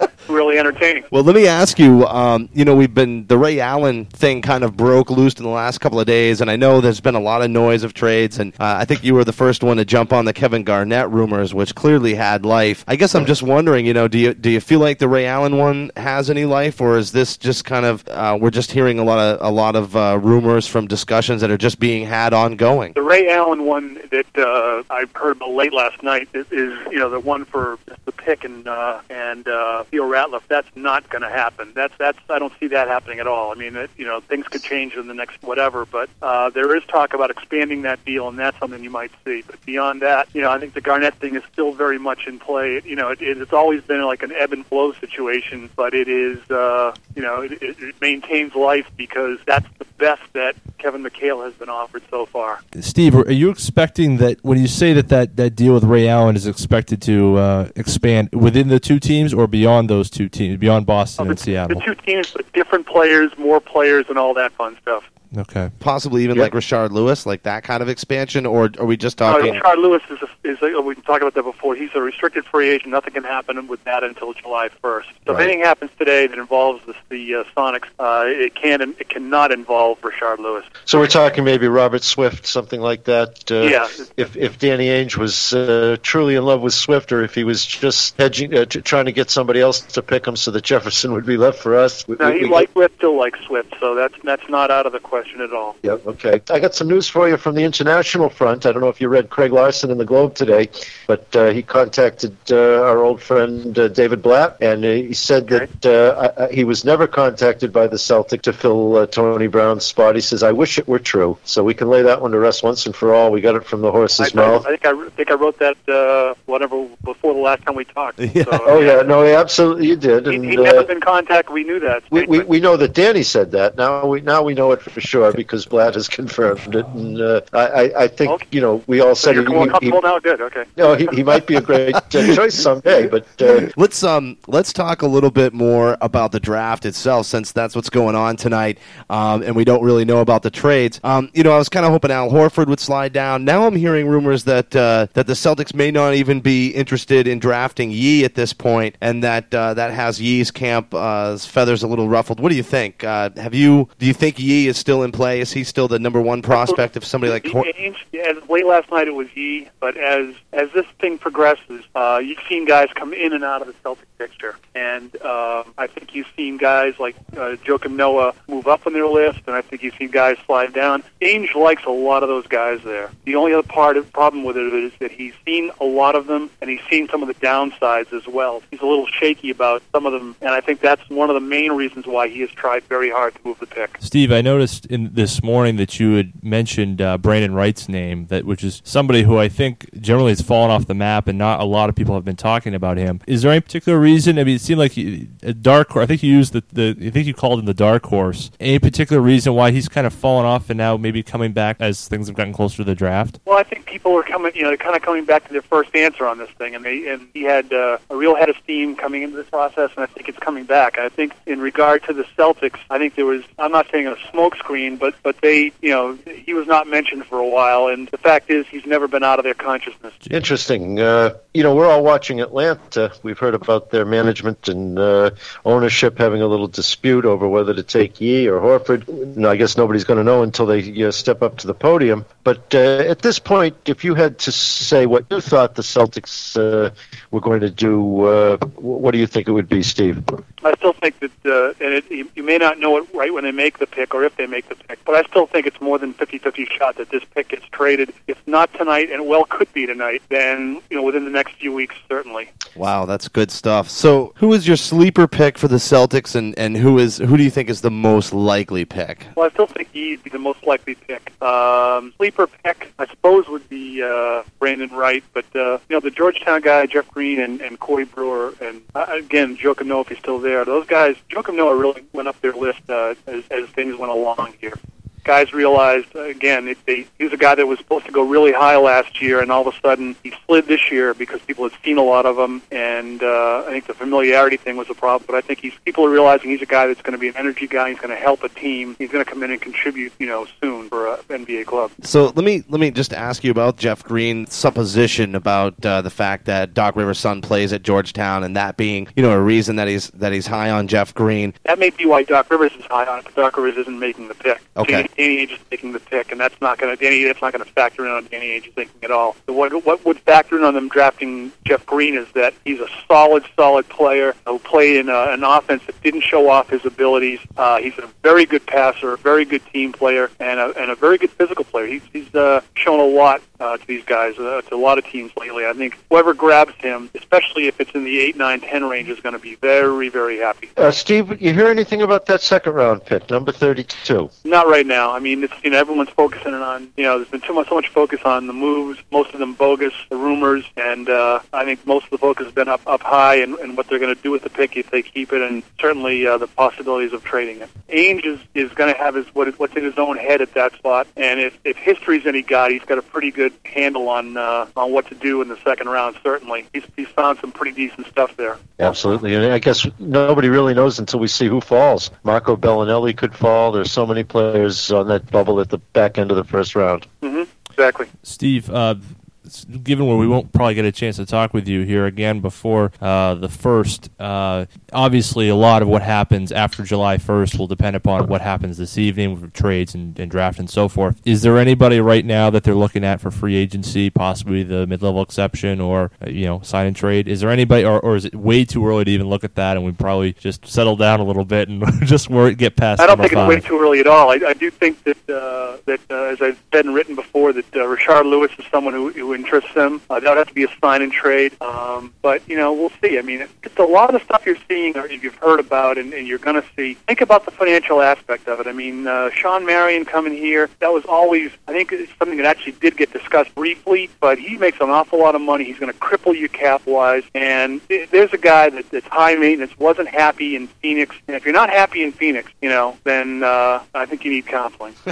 S6: uh, really entertaining.
S1: Well, let me ask you. Um, you know, we've been the Ray Allen thing kind of broke loose in the last couple of days, and I know there's been a lot of noise of trades, and uh, I think you were the first one to jump on the Kevin Garnett rumors, which clearly had life. I guess I'm just wondering, you know, do you do you feel like the Ray Allen one has any life, or is this just kind of uh, we're just hearing a lot of a lot of uh, rumors from discussions that are just being had ongoing?
S6: The Ray Allen one that uh, I heard about late last night is, is you know the one for the pick and uh, and uh, Theo
S9: Ratliff. That's not going to happen. That's that's I don't see that happening at all. I mean, it, you know, things could change in the next whatever, but uh, there is talk about expanding that deal, and that's something you might see. But beyond that, you know, I think the Garnett thing is still very much in play. You know, it, it's always been like an ebb and flow situation, but it is, uh, you know, it, it, it maintains life because that's the best that Kevin McHale has been offered so far.
S5: Steve, are you expecting that when you say that that, that deal with Ray Allen is expected to uh, expand within the two teams or beyond those two teams, beyond Boston and Seattle?
S9: The two teams, different players, more players, and all that fun stuff.
S5: Okay.
S1: Possibly even
S4: Yeah.
S1: like Rashard Lewis, like that kind of expansion, or are we just
S9: Uh,
S1: talking?
S9: Rashard Lewis is, a, is a, we talked about that before. He's a restricted free agent. Nothing can happen with that until July 1st. So
S1: Right.
S9: if anything happens today that involves the, the uh, Sonics, uh, it can it cannot involve Richard Lewis.
S4: So we're talking maybe Robert Swift, something like that. Uh,
S9: Yeah.
S4: If if Danny Ainge was uh, truly in love with Swift, or if he was just hedging, uh, t- trying to get somebody else to pick him so that Jefferson would be left for us. We-
S9: Now
S4: we-
S9: he
S4: we-
S9: like Swift, still likes Swift, so that's that's not out of the question at all.
S4: Yep. Okay. I got some news for you from the international front. I don't know if you read Craig Larson in the Globe today, but uh, he contacted uh, our old friend uh, David Blatt, and he said
S9: Okay.
S4: that uh, I, I, he was never contacted by the Celtic to fill uh, Tony Brown's spot. He says, "I wish it were true." So we can lay that one to rest once and for all. We got it from the horse's
S9: I,
S4: mouth.
S9: I think I, think I wrote that uh, whatever before the last time we talked.
S1: Yeah.
S9: So,
S4: Oh yeah, no, absolutely, you did.
S9: He,
S4: And,
S9: he'd never been contacted. We knew that.
S4: we, we, we know that Danny said that. Now we now we know it for sure because Blatt has confirmed it, and uh, I, I I think
S9: Okay.
S4: you know we all
S9: so
S4: said
S9: you're
S4: he-
S9: more
S4: he-
S9: comfortable now. Good. Okay.
S4: No, he, he might be a great uh, choice someday, but uh,
S1: Let's um let's talk a little bit more about the draft itself, since that's what's going on tonight, um, and we don't really know about the trades. Um, you know, I was kind of hoping Al Horford would slide down. Now I'm hearing rumors that uh, that the Celtics may not even be interested in drafting Yi at this point, and that uh, that has Yi's camp uh, feathers a little ruffled. What do you think? Uh, have you do you think Yi is still in play? Is he still the number one prospect of somebody like?
S9: He-
S1: Hor-
S9: Ainge- as late last night, it was Yi, but as as this thing progresses, uh, you've seen guys come in and out of the Celtic picture, and um, I think you've seen guys like uh, Joakim Noah move up on their list, and I think you've seen guys slide down. Ainge likes a lot of those guys there. The only other part of problem with it is that he's seen a lot of them, and he's seen some of the downsides as well. He's a little shaky about some of them, and I think that's one of the main reasons why he has tried very hard to move the pick.
S5: Steve, I noticed in this morning that you had mentioned uh, Brandan Wright's name, that which is somebody who I think generally has fallen off the map, and not a lot of people have been talking about him. Is there any particular reason? I mean, it seemed like he, a dark. I think you used the, the. I think you called him the dark horse. Any particular reason why he's kind of fallen off and now maybe coming back as things have gotten closer to the draft?
S9: Well, I think people are coming, you know, they're kind of coming back to their first answer on this thing, and they and he had uh, a real head of steam coming into this process, and I think it's coming back. I think in regard to the Celtics, I think there was, I'm not saying a smoke screen, but but they, you know, he was not mentioned for a while, and the fact is he's never been out of their consciousness.
S4: interesting. Uh, you know, we're all watching Atlanta. We've heard about their management and uh, ownership having a little dispute over whether to take Yi or Horford. No, I guess nobody's going to know until they uh, step up to the podium. But uh, at this point, if you had to say what you thought the Celtics uh, were going to do, uh, what do you think it would be, Steve?
S9: I still think that, uh, and it, you, you may not know it right when they make the pick or if they make the pick, but I still think it's more than 50-50 shot that this pick gets traded. If not tonight, and well could be tonight, then you know within the next few weeks certainly.
S1: Wow, that's good stuff. So, who is your sleeper pick for the Celtics, and, and who is who do you think is the most likely pick?
S9: Well, I still think he'd be the most likely pick. Um, sleeper pick, I suppose, would be uh, Brandan Wright, but uh, you know the Georgetown guy, Jeff Green, and, and Corey Brewer, and uh, again Joakim Noah if he's still there. Those guys, Joakim Noah really went up their list uh, as, as things went along here. Guys realized again it, they, he was a guy that was supposed to go really high last year, and all of a sudden he slid this year because people had seen a lot of him, and uh, I think the familiarity thing was a problem. But I think he's people are realizing he's a guy that's going to be an energy guy. He's going to help a team. He's going to come in and contribute, you know, soon for an NBA club.
S1: So let me let me just ask you about Jeff Green's supposition about uh, the fact that Doc Rivers' son plays at Georgetown, and that being you know a reason that he's that he's high on Jeff Green.
S9: That may be why Doc Rivers is high on it, but Doc Rivers isn't making the pick.
S1: Okay.
S9: Danny Ainge is taking the pick, and that's not going to Danny. That's not going to factor in on Danny Ainge's thinking at all. So what what would factor in on them drafting Jeff Green is that he's a solid, solid player who played in a, an offense that didn't show off his abilities. Uh, he's a very good passer, a very good team player, and a, and a very good physical player. He's he's uh, shown a lot uh, to these guys, uh, to a lot of teams lately. I think whoever grabs him, especially if it's in the eight, nine, ten range, is going to be very, very happy.
S4: Uh, Steve, you hear anything about that second round pick, number 32?
S9: Not right now. I mean, it's you know everyone's focusing on you know there's been too much so much focus on the moves, most of them bogus, the rumors, and uh, I think most of the focus has been up up high and, and what they're going to do with the pick if they keep it, and certainly uh, the possibilities of trading it. Ainge is, is going to have his what what's in his own head at that spot, and if if history's any guide, he's got a pretty good handle on uh, on what to do in the second round. Certainly, he's he's found some pretty decent stuff there.
S4: Absolutely, and I guess nobody really knows until we see who falls. Marco Belinelli could fall. There's so many players on that bubble at the back end of the first round.
S9: hmm Exactly.
S5: Steve, uh, s- given where we won't probably get a chance to talk with you here again before uh, the first, uh, obviously a lot of what happens after July 1st will depend upon what happens this evening with trades and, and draft and so forth. Is there anybody right now that they're looking at for free agency, possibly the mid-level exception or uh, you know sign and trade? Is there anybody, or, or is it way too early to even look at that, and we probably just settle down a little bit and just worry, get past?
S9: I don't think it's way too early at all. I, I do think that uh, that uh, as I've said and written before, that uh, Rashard Lewis is someone who, who interests them. Uh, that would have to be a sign and trade. Um, but you know, we'll see. I mean, it's a lot of the stuff you're seeing or you've heard about and, and you're going to see. Think about the financial aspect of it. I mean, uh, Shawn Marion coming here, that was always, I think, it's something that actually did get discussed briefly. But he makes an awful lot of money. He's going to cripple you cap wise. And th- there's a guy that, that's high maintenance, wasn't happy in Phoenix. And if you're not happy in Phoenix, you know, then uh, I think you need counseling.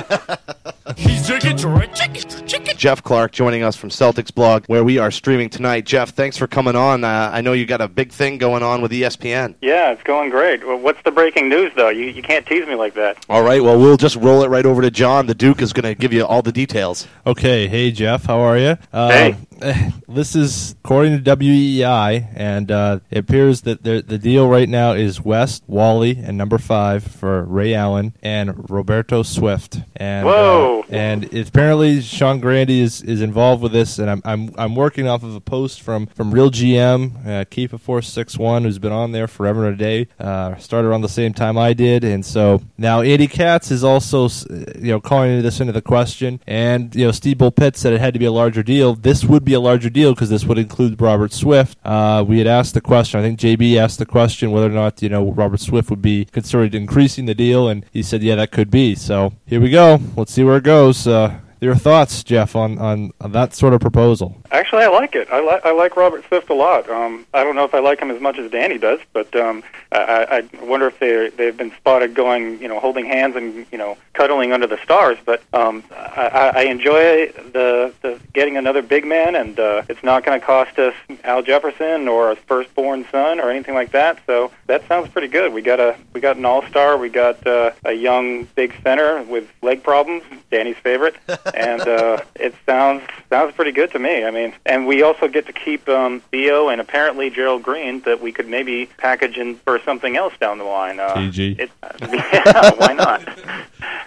S1: Jeff Clark joining us from Celtics blog, where we are streaming tonight. Jeff, thanks for coming on. Uh, I know you got a big thing going on with ESPN.
S10: Yeah, it's going great. Well, what's the breaking news, though? You you can't tease me like that.
S1: All right, well, we'll just roll it right over to John. The Duke is going to give you all the details.
S5: Okay, hey Jeff, how are you? Uh,
S10: Hey.
S5: This is according to WEEI, and uh, it appears that the the deal right now is West, Wally, and number five for Ray Allen and Roberto Swift. And
S10: Whoa.
S5: uh, and apparently Sean Grande is, is involved with this, and I'm, I'm I'm working off of a post from from Real GM, uh, Keepa four six one, who's been on there forever and a day. Uh, started around the same time I did, and so now Andy Katz is also s- you know calling this into the question, and you know Steve Bulpett said it had to be a larger deal. This would be a larger deal because this would include Robert Swift. Uh, we had asked the question. I think JB asked the question whether or not you know Robert Swift would be considered increasing the deal, and he said yeah that could be. So here we go. Let's see where it goes. Uh, your thoughts, Jeff, on, on, on that sort of proposal?
S10: Actually, I like it. I like I like Robert Swift a lot. Um, I don't know if I like him as much as Danny does, but um, I, I wonder if they they've been spotted going, you know, holding hands and you know, cuddling under the stars. But um, I, I I enjoy the the getting another big man, and uh, it's not going to cost us Al Jefferson or a firstborn son or anything like that. So that sounds pretty good. We got a we got an all star. We got uh, a young big center with leg problems, Danny's favorite, and uh, it sounds sounds pretty good to me. I mean, and we also get to keep um, Theo and apparently Gerald Green that we could maybe package in for something else down the line. Uh,
S5: GG.
S10: It, yeah, why not?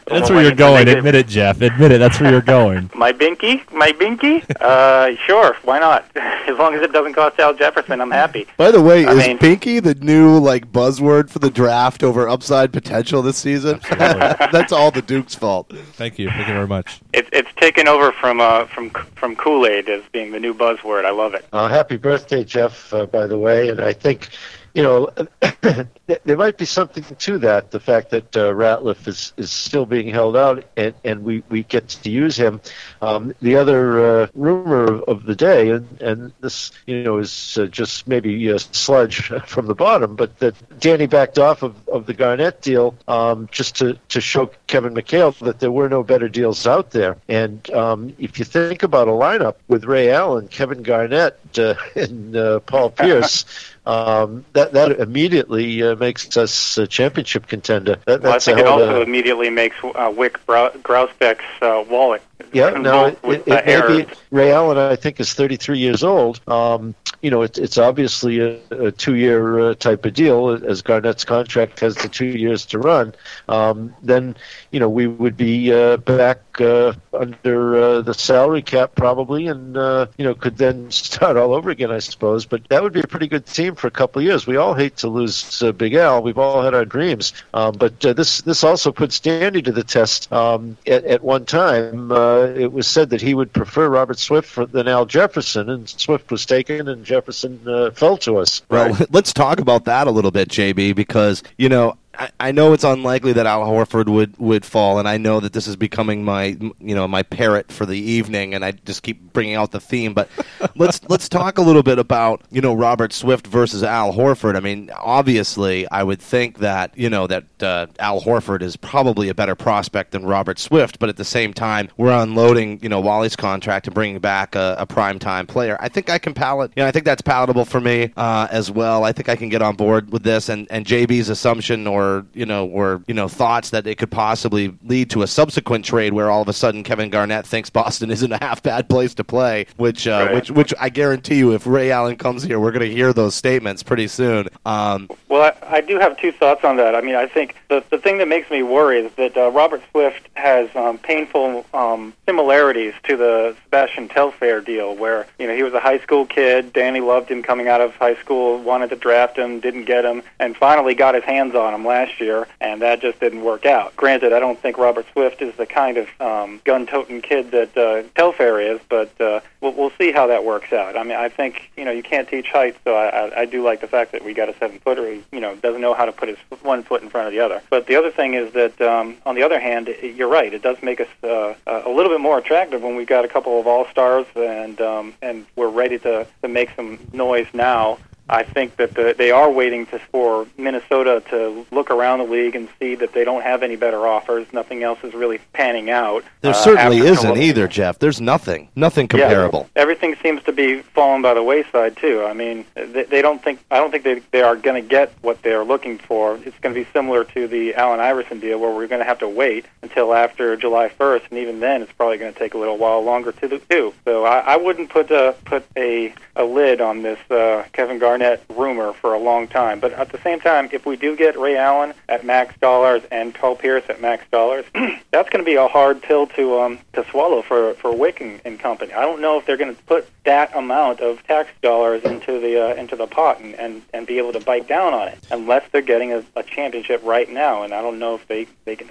S5: That's
S10: Well,
S5: where you're going. Admit it, Jeff. Admit it. That's where you're going.
S10: My binky, my binky. Uh, sure, why not? As long as it doesn't cost Al Jefferson, I'm happy.
S1: By the way,
S10: I
S1: is
S10: mean-
S1: Pinky the new like buzzword for the draft over upside potential this season? That's all the Duke's fault.
S5: Thank you. Thank you very much.
S10: It's it's taken over from uh from from Kool Aid as being the new buzzword. I love it.
S4: Uh, happy birthday, Jeff, uh, by the way. And I think, you know, there might be something to that, the fact that uh, Ratliff is, is still being held out and, and we, we get to use him. Um, the other uh, rumor of, of the day, and, and this, you know, is uh, just maybe uh, sludge from the bottom, but that Danny backed off of, of the Garnett deal um, just to, to show Kevin McHale that there were no better deals out there. And um, if you think about a lineup with Ray Allen, Kevin Garnett, uh, and uh, Paul Pierce, um, that that immediately uh, makes us a championship contender. That,
S10: Well, I think it
S4: of
S10: also immediately makes uh, Wyc Brou- Grousbeck's uh, wallet
S4: Yeah, no, it, it, it may be. Ray Allen, I think, is 33 years old. Um, you know, it, it's obviously a, a two-year uh, type of deal, as Garnett's contract has the two years to run. Um, then, you know, we would be uh, back uh, under uh, the salary cap probably, and uh, you know, could then start all over again, I suppose. But that would be a pretty good team for a couple of years. We all hate to lose uh, Big Al. We've all had our dreams, um, but uh, this this also puts Danny to the test. Um, at, at one time, uh, it was said that he would prefer Robert Swift than Al Jefferson, and Swift was taken, and Jefferson uh, fell to us.
S1: Well, let's talk about that a little bit, JB, because you know I, I know it's unlikely that Al Horford would, would fall, and I know that this is becoming my you know my parrot for the evening, and I just keep bringing out the theme. But let's let's talk a little bit about you know Robert Swift versus Al Horford. I mean, obviously, I would think that you know that uh, Al Horford is probably a better prospect than Robert Swift, but at the same time, we're unloading you know Wally's contract and bringing back a, a prime time player. I think I can palate. You know, I think that's palatable for me uh, as well. I think I can get on board with this, and and JB's assumption or you know or you know thoughts that it could possibly lead to a subsequent trade where all of a sudden Kevin Garnett thinks Boston isn't a half bad place to play, which uh,
S10: Right.
S1: which which I guarantee you, if Ray Allen comes here, we're going to hear those statements pretty soon. Um,
S10: Well, I, I do have two thoughts on that. I mean, I think the the thing that makes me worry is that uh, Robert Swift has um, painful um, similarities to the Sebastian Telfair deal, where you know he was a high school kid. Danny loved him coming out of high school, wanted to draft him, didn't get him, and finally got his hands on him last year, and that just didn't work out. Granted, I don't think Robert Swift is the kind of um, gun-toting kid that uh, Telfair is, but uh, we'll, we'll see how that works out. I mean, I think you know you can't teach height, so I, I, I do like the fact that we got a seven-footer who you know doesn't know how to put his one foot in front of the other. But the other thing is that um, on the other hand, it, you're right. It does make us uh, a little bit more attractive when we've got a couple of all stars and um, and we're ready to, to make some noise now. I think that the, they are waiting to, for Minnesota to look around the league and see that they don't have any better offers. Nothing else is really panning out.
S1: there
S10: Uh,
S1: certainly isn't
S10: Columbus-
S1: either, Jeff. There's nothing, nothing
S10: yeah,
S1: comparable.
S10: everything seems to be falling by the wayside too. I mean, they, they don't think I don't think they they are going to get what they're looking for. It's going to be similar to the Allen Iverson deal, where we're going to have to wait until after July 1st, and even then, it's probably going to take a little while longer to do. So I, I wouldn't put a put a a lid on this uh, Kevin Garnett rumor for a long time. But at the same time, if we do get Ray Allen at max dollars and Paul Pierce at max dollars, that's going to be a hard pill to um to swallow for for Wyc and, and company. I don't know if they're going to put that amount of tax dollars into the uh, into the pot and, and and be able to bite down on it unless they're getting a, a championship right now. And I don't know if they they can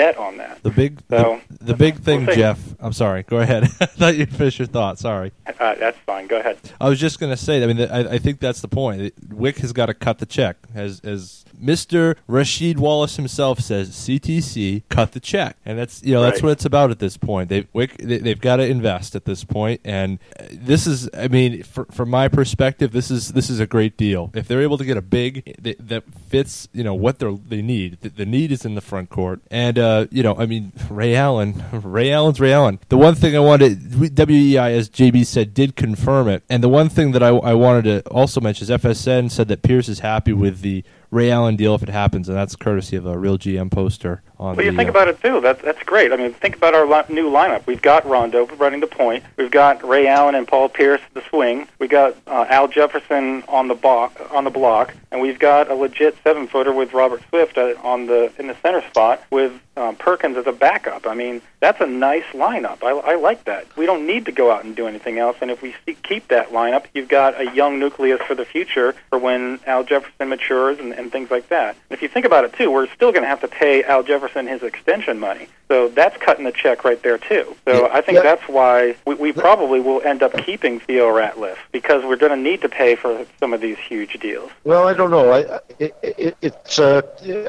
S10: bet on that.
S5: The big,
S10: So-
S5: the, the big thing,
S10: We'll.
S5: Jeff. I'm sorry. Go ahead. I thought you'd finish your thought. Sorry.
S10: Uh, that's fine. Go ahead.
S5: I was just going to say. I mean, I, I think that's the point. Wyc has got to cut the check, as as Mister Rasheed Wallace himself says. CTC, cut the check, and that's you know that's what it's about at this point. They they've got to invest at this point, and uh, this is. I mean, fr from my perspective, this is this is a great deal. If they're able to get a big that, that fits, you know what they they need. The, the need is in the front court, and uh, you know, I mean, Ray Allen, Ray Allen's Ray Allen. The one thing I wanted, WEEI, as JB said, did confirm it, and the one thing that I, I wanted to also mention is FSN said that Pierce is happy with the Ray Allen deal if it happens, and that's courtesy of a real GM poster on.
S10: Well, you
S5: the,
S10: think
S5: uh,
S10: about it too. That's that's great. I mean, think about our li- new lineup. We've got Rondo running the point. We've got Ray Allen and Paul Pierce the swing. We got uh, Al Jefferson on the block on the block, and we've got a legit seven footer with Robert Swift uh, on the in the center spot with um, Perkins as a backup. I mean, that's a nice lineup. I, I like that. We don't need to go out and do anything else. And if we see, keep that lineup, you've got a young nucleus for the future for when Al Jefferson matures and, and things like that. And if you think about it too, we're still going to have to pay Al Jefferson his extension money. So that's cutting the check right there too. So I think
S4: Yeah.
S10: that's why we, we probably will end up keeping Theo Ratliff because we're going to need to pay for some of these huge deals.
S4: Well, I don't know. I, I- it, it, it's. Uh,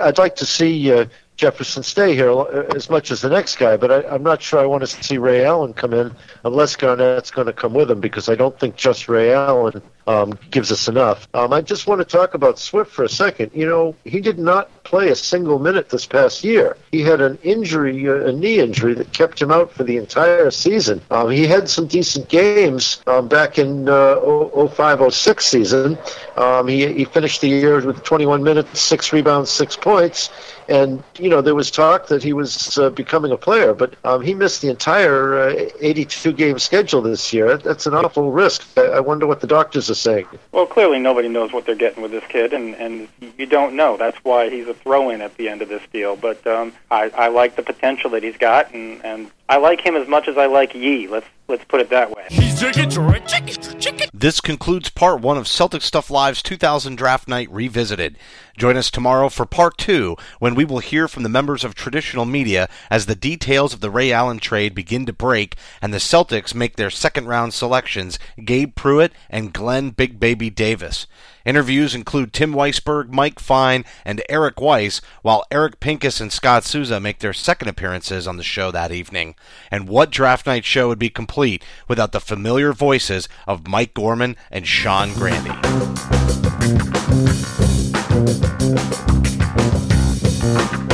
S4: I'd like to see uh, Jefferson stay here as much as the next guy, but I, I'm not sure I want to see Ray Allen come in unless Garnett's going to come with him because I don't think just Ray Allen um, gives us enough. Um, I just want to talk about Swift for a second. You know, he did not play a single minute this past year. He had an injury, uh, a knee injury, that kept him out for the entire season. Um, he had some decent games um, back in uh, 05 06 season. Um, he, he finished the year with 21 minutes, six rebounds, six points. And, you know, there was talk that he was uh, becoming a player, but um, he missed the entire uh, 82 game schedule this year. That's an awful risk. I, I wonder what the doctors are saying.
S10: Well, clearly nobody knows what they're getting with this kid, and, and you don't know. That's why he's a throw in at the end of this deal. But um, I, I like the potential that he's got, and, and I like him as much as I like Yi. Let's let's put it that way.
S1: This concludes part one of Celtic Stuff Live's 2000 Draft Night Revisited. Join us tomorrow for part two, when we will hear from the members of traditional media as the details of the Ray Allen trade begin to break and the Celtics make their second round selections Gabe Pruitt and Glen Big Baby Davis. Interviews include Tim Weisberg, Mike Fine, and Eric Weiss, while Eric Pincus and Scott Souza make their second appearances on the show that evening. And what draft night show would be complete without the familiar voices of Mike Gorman and Sean Grande? Thank you.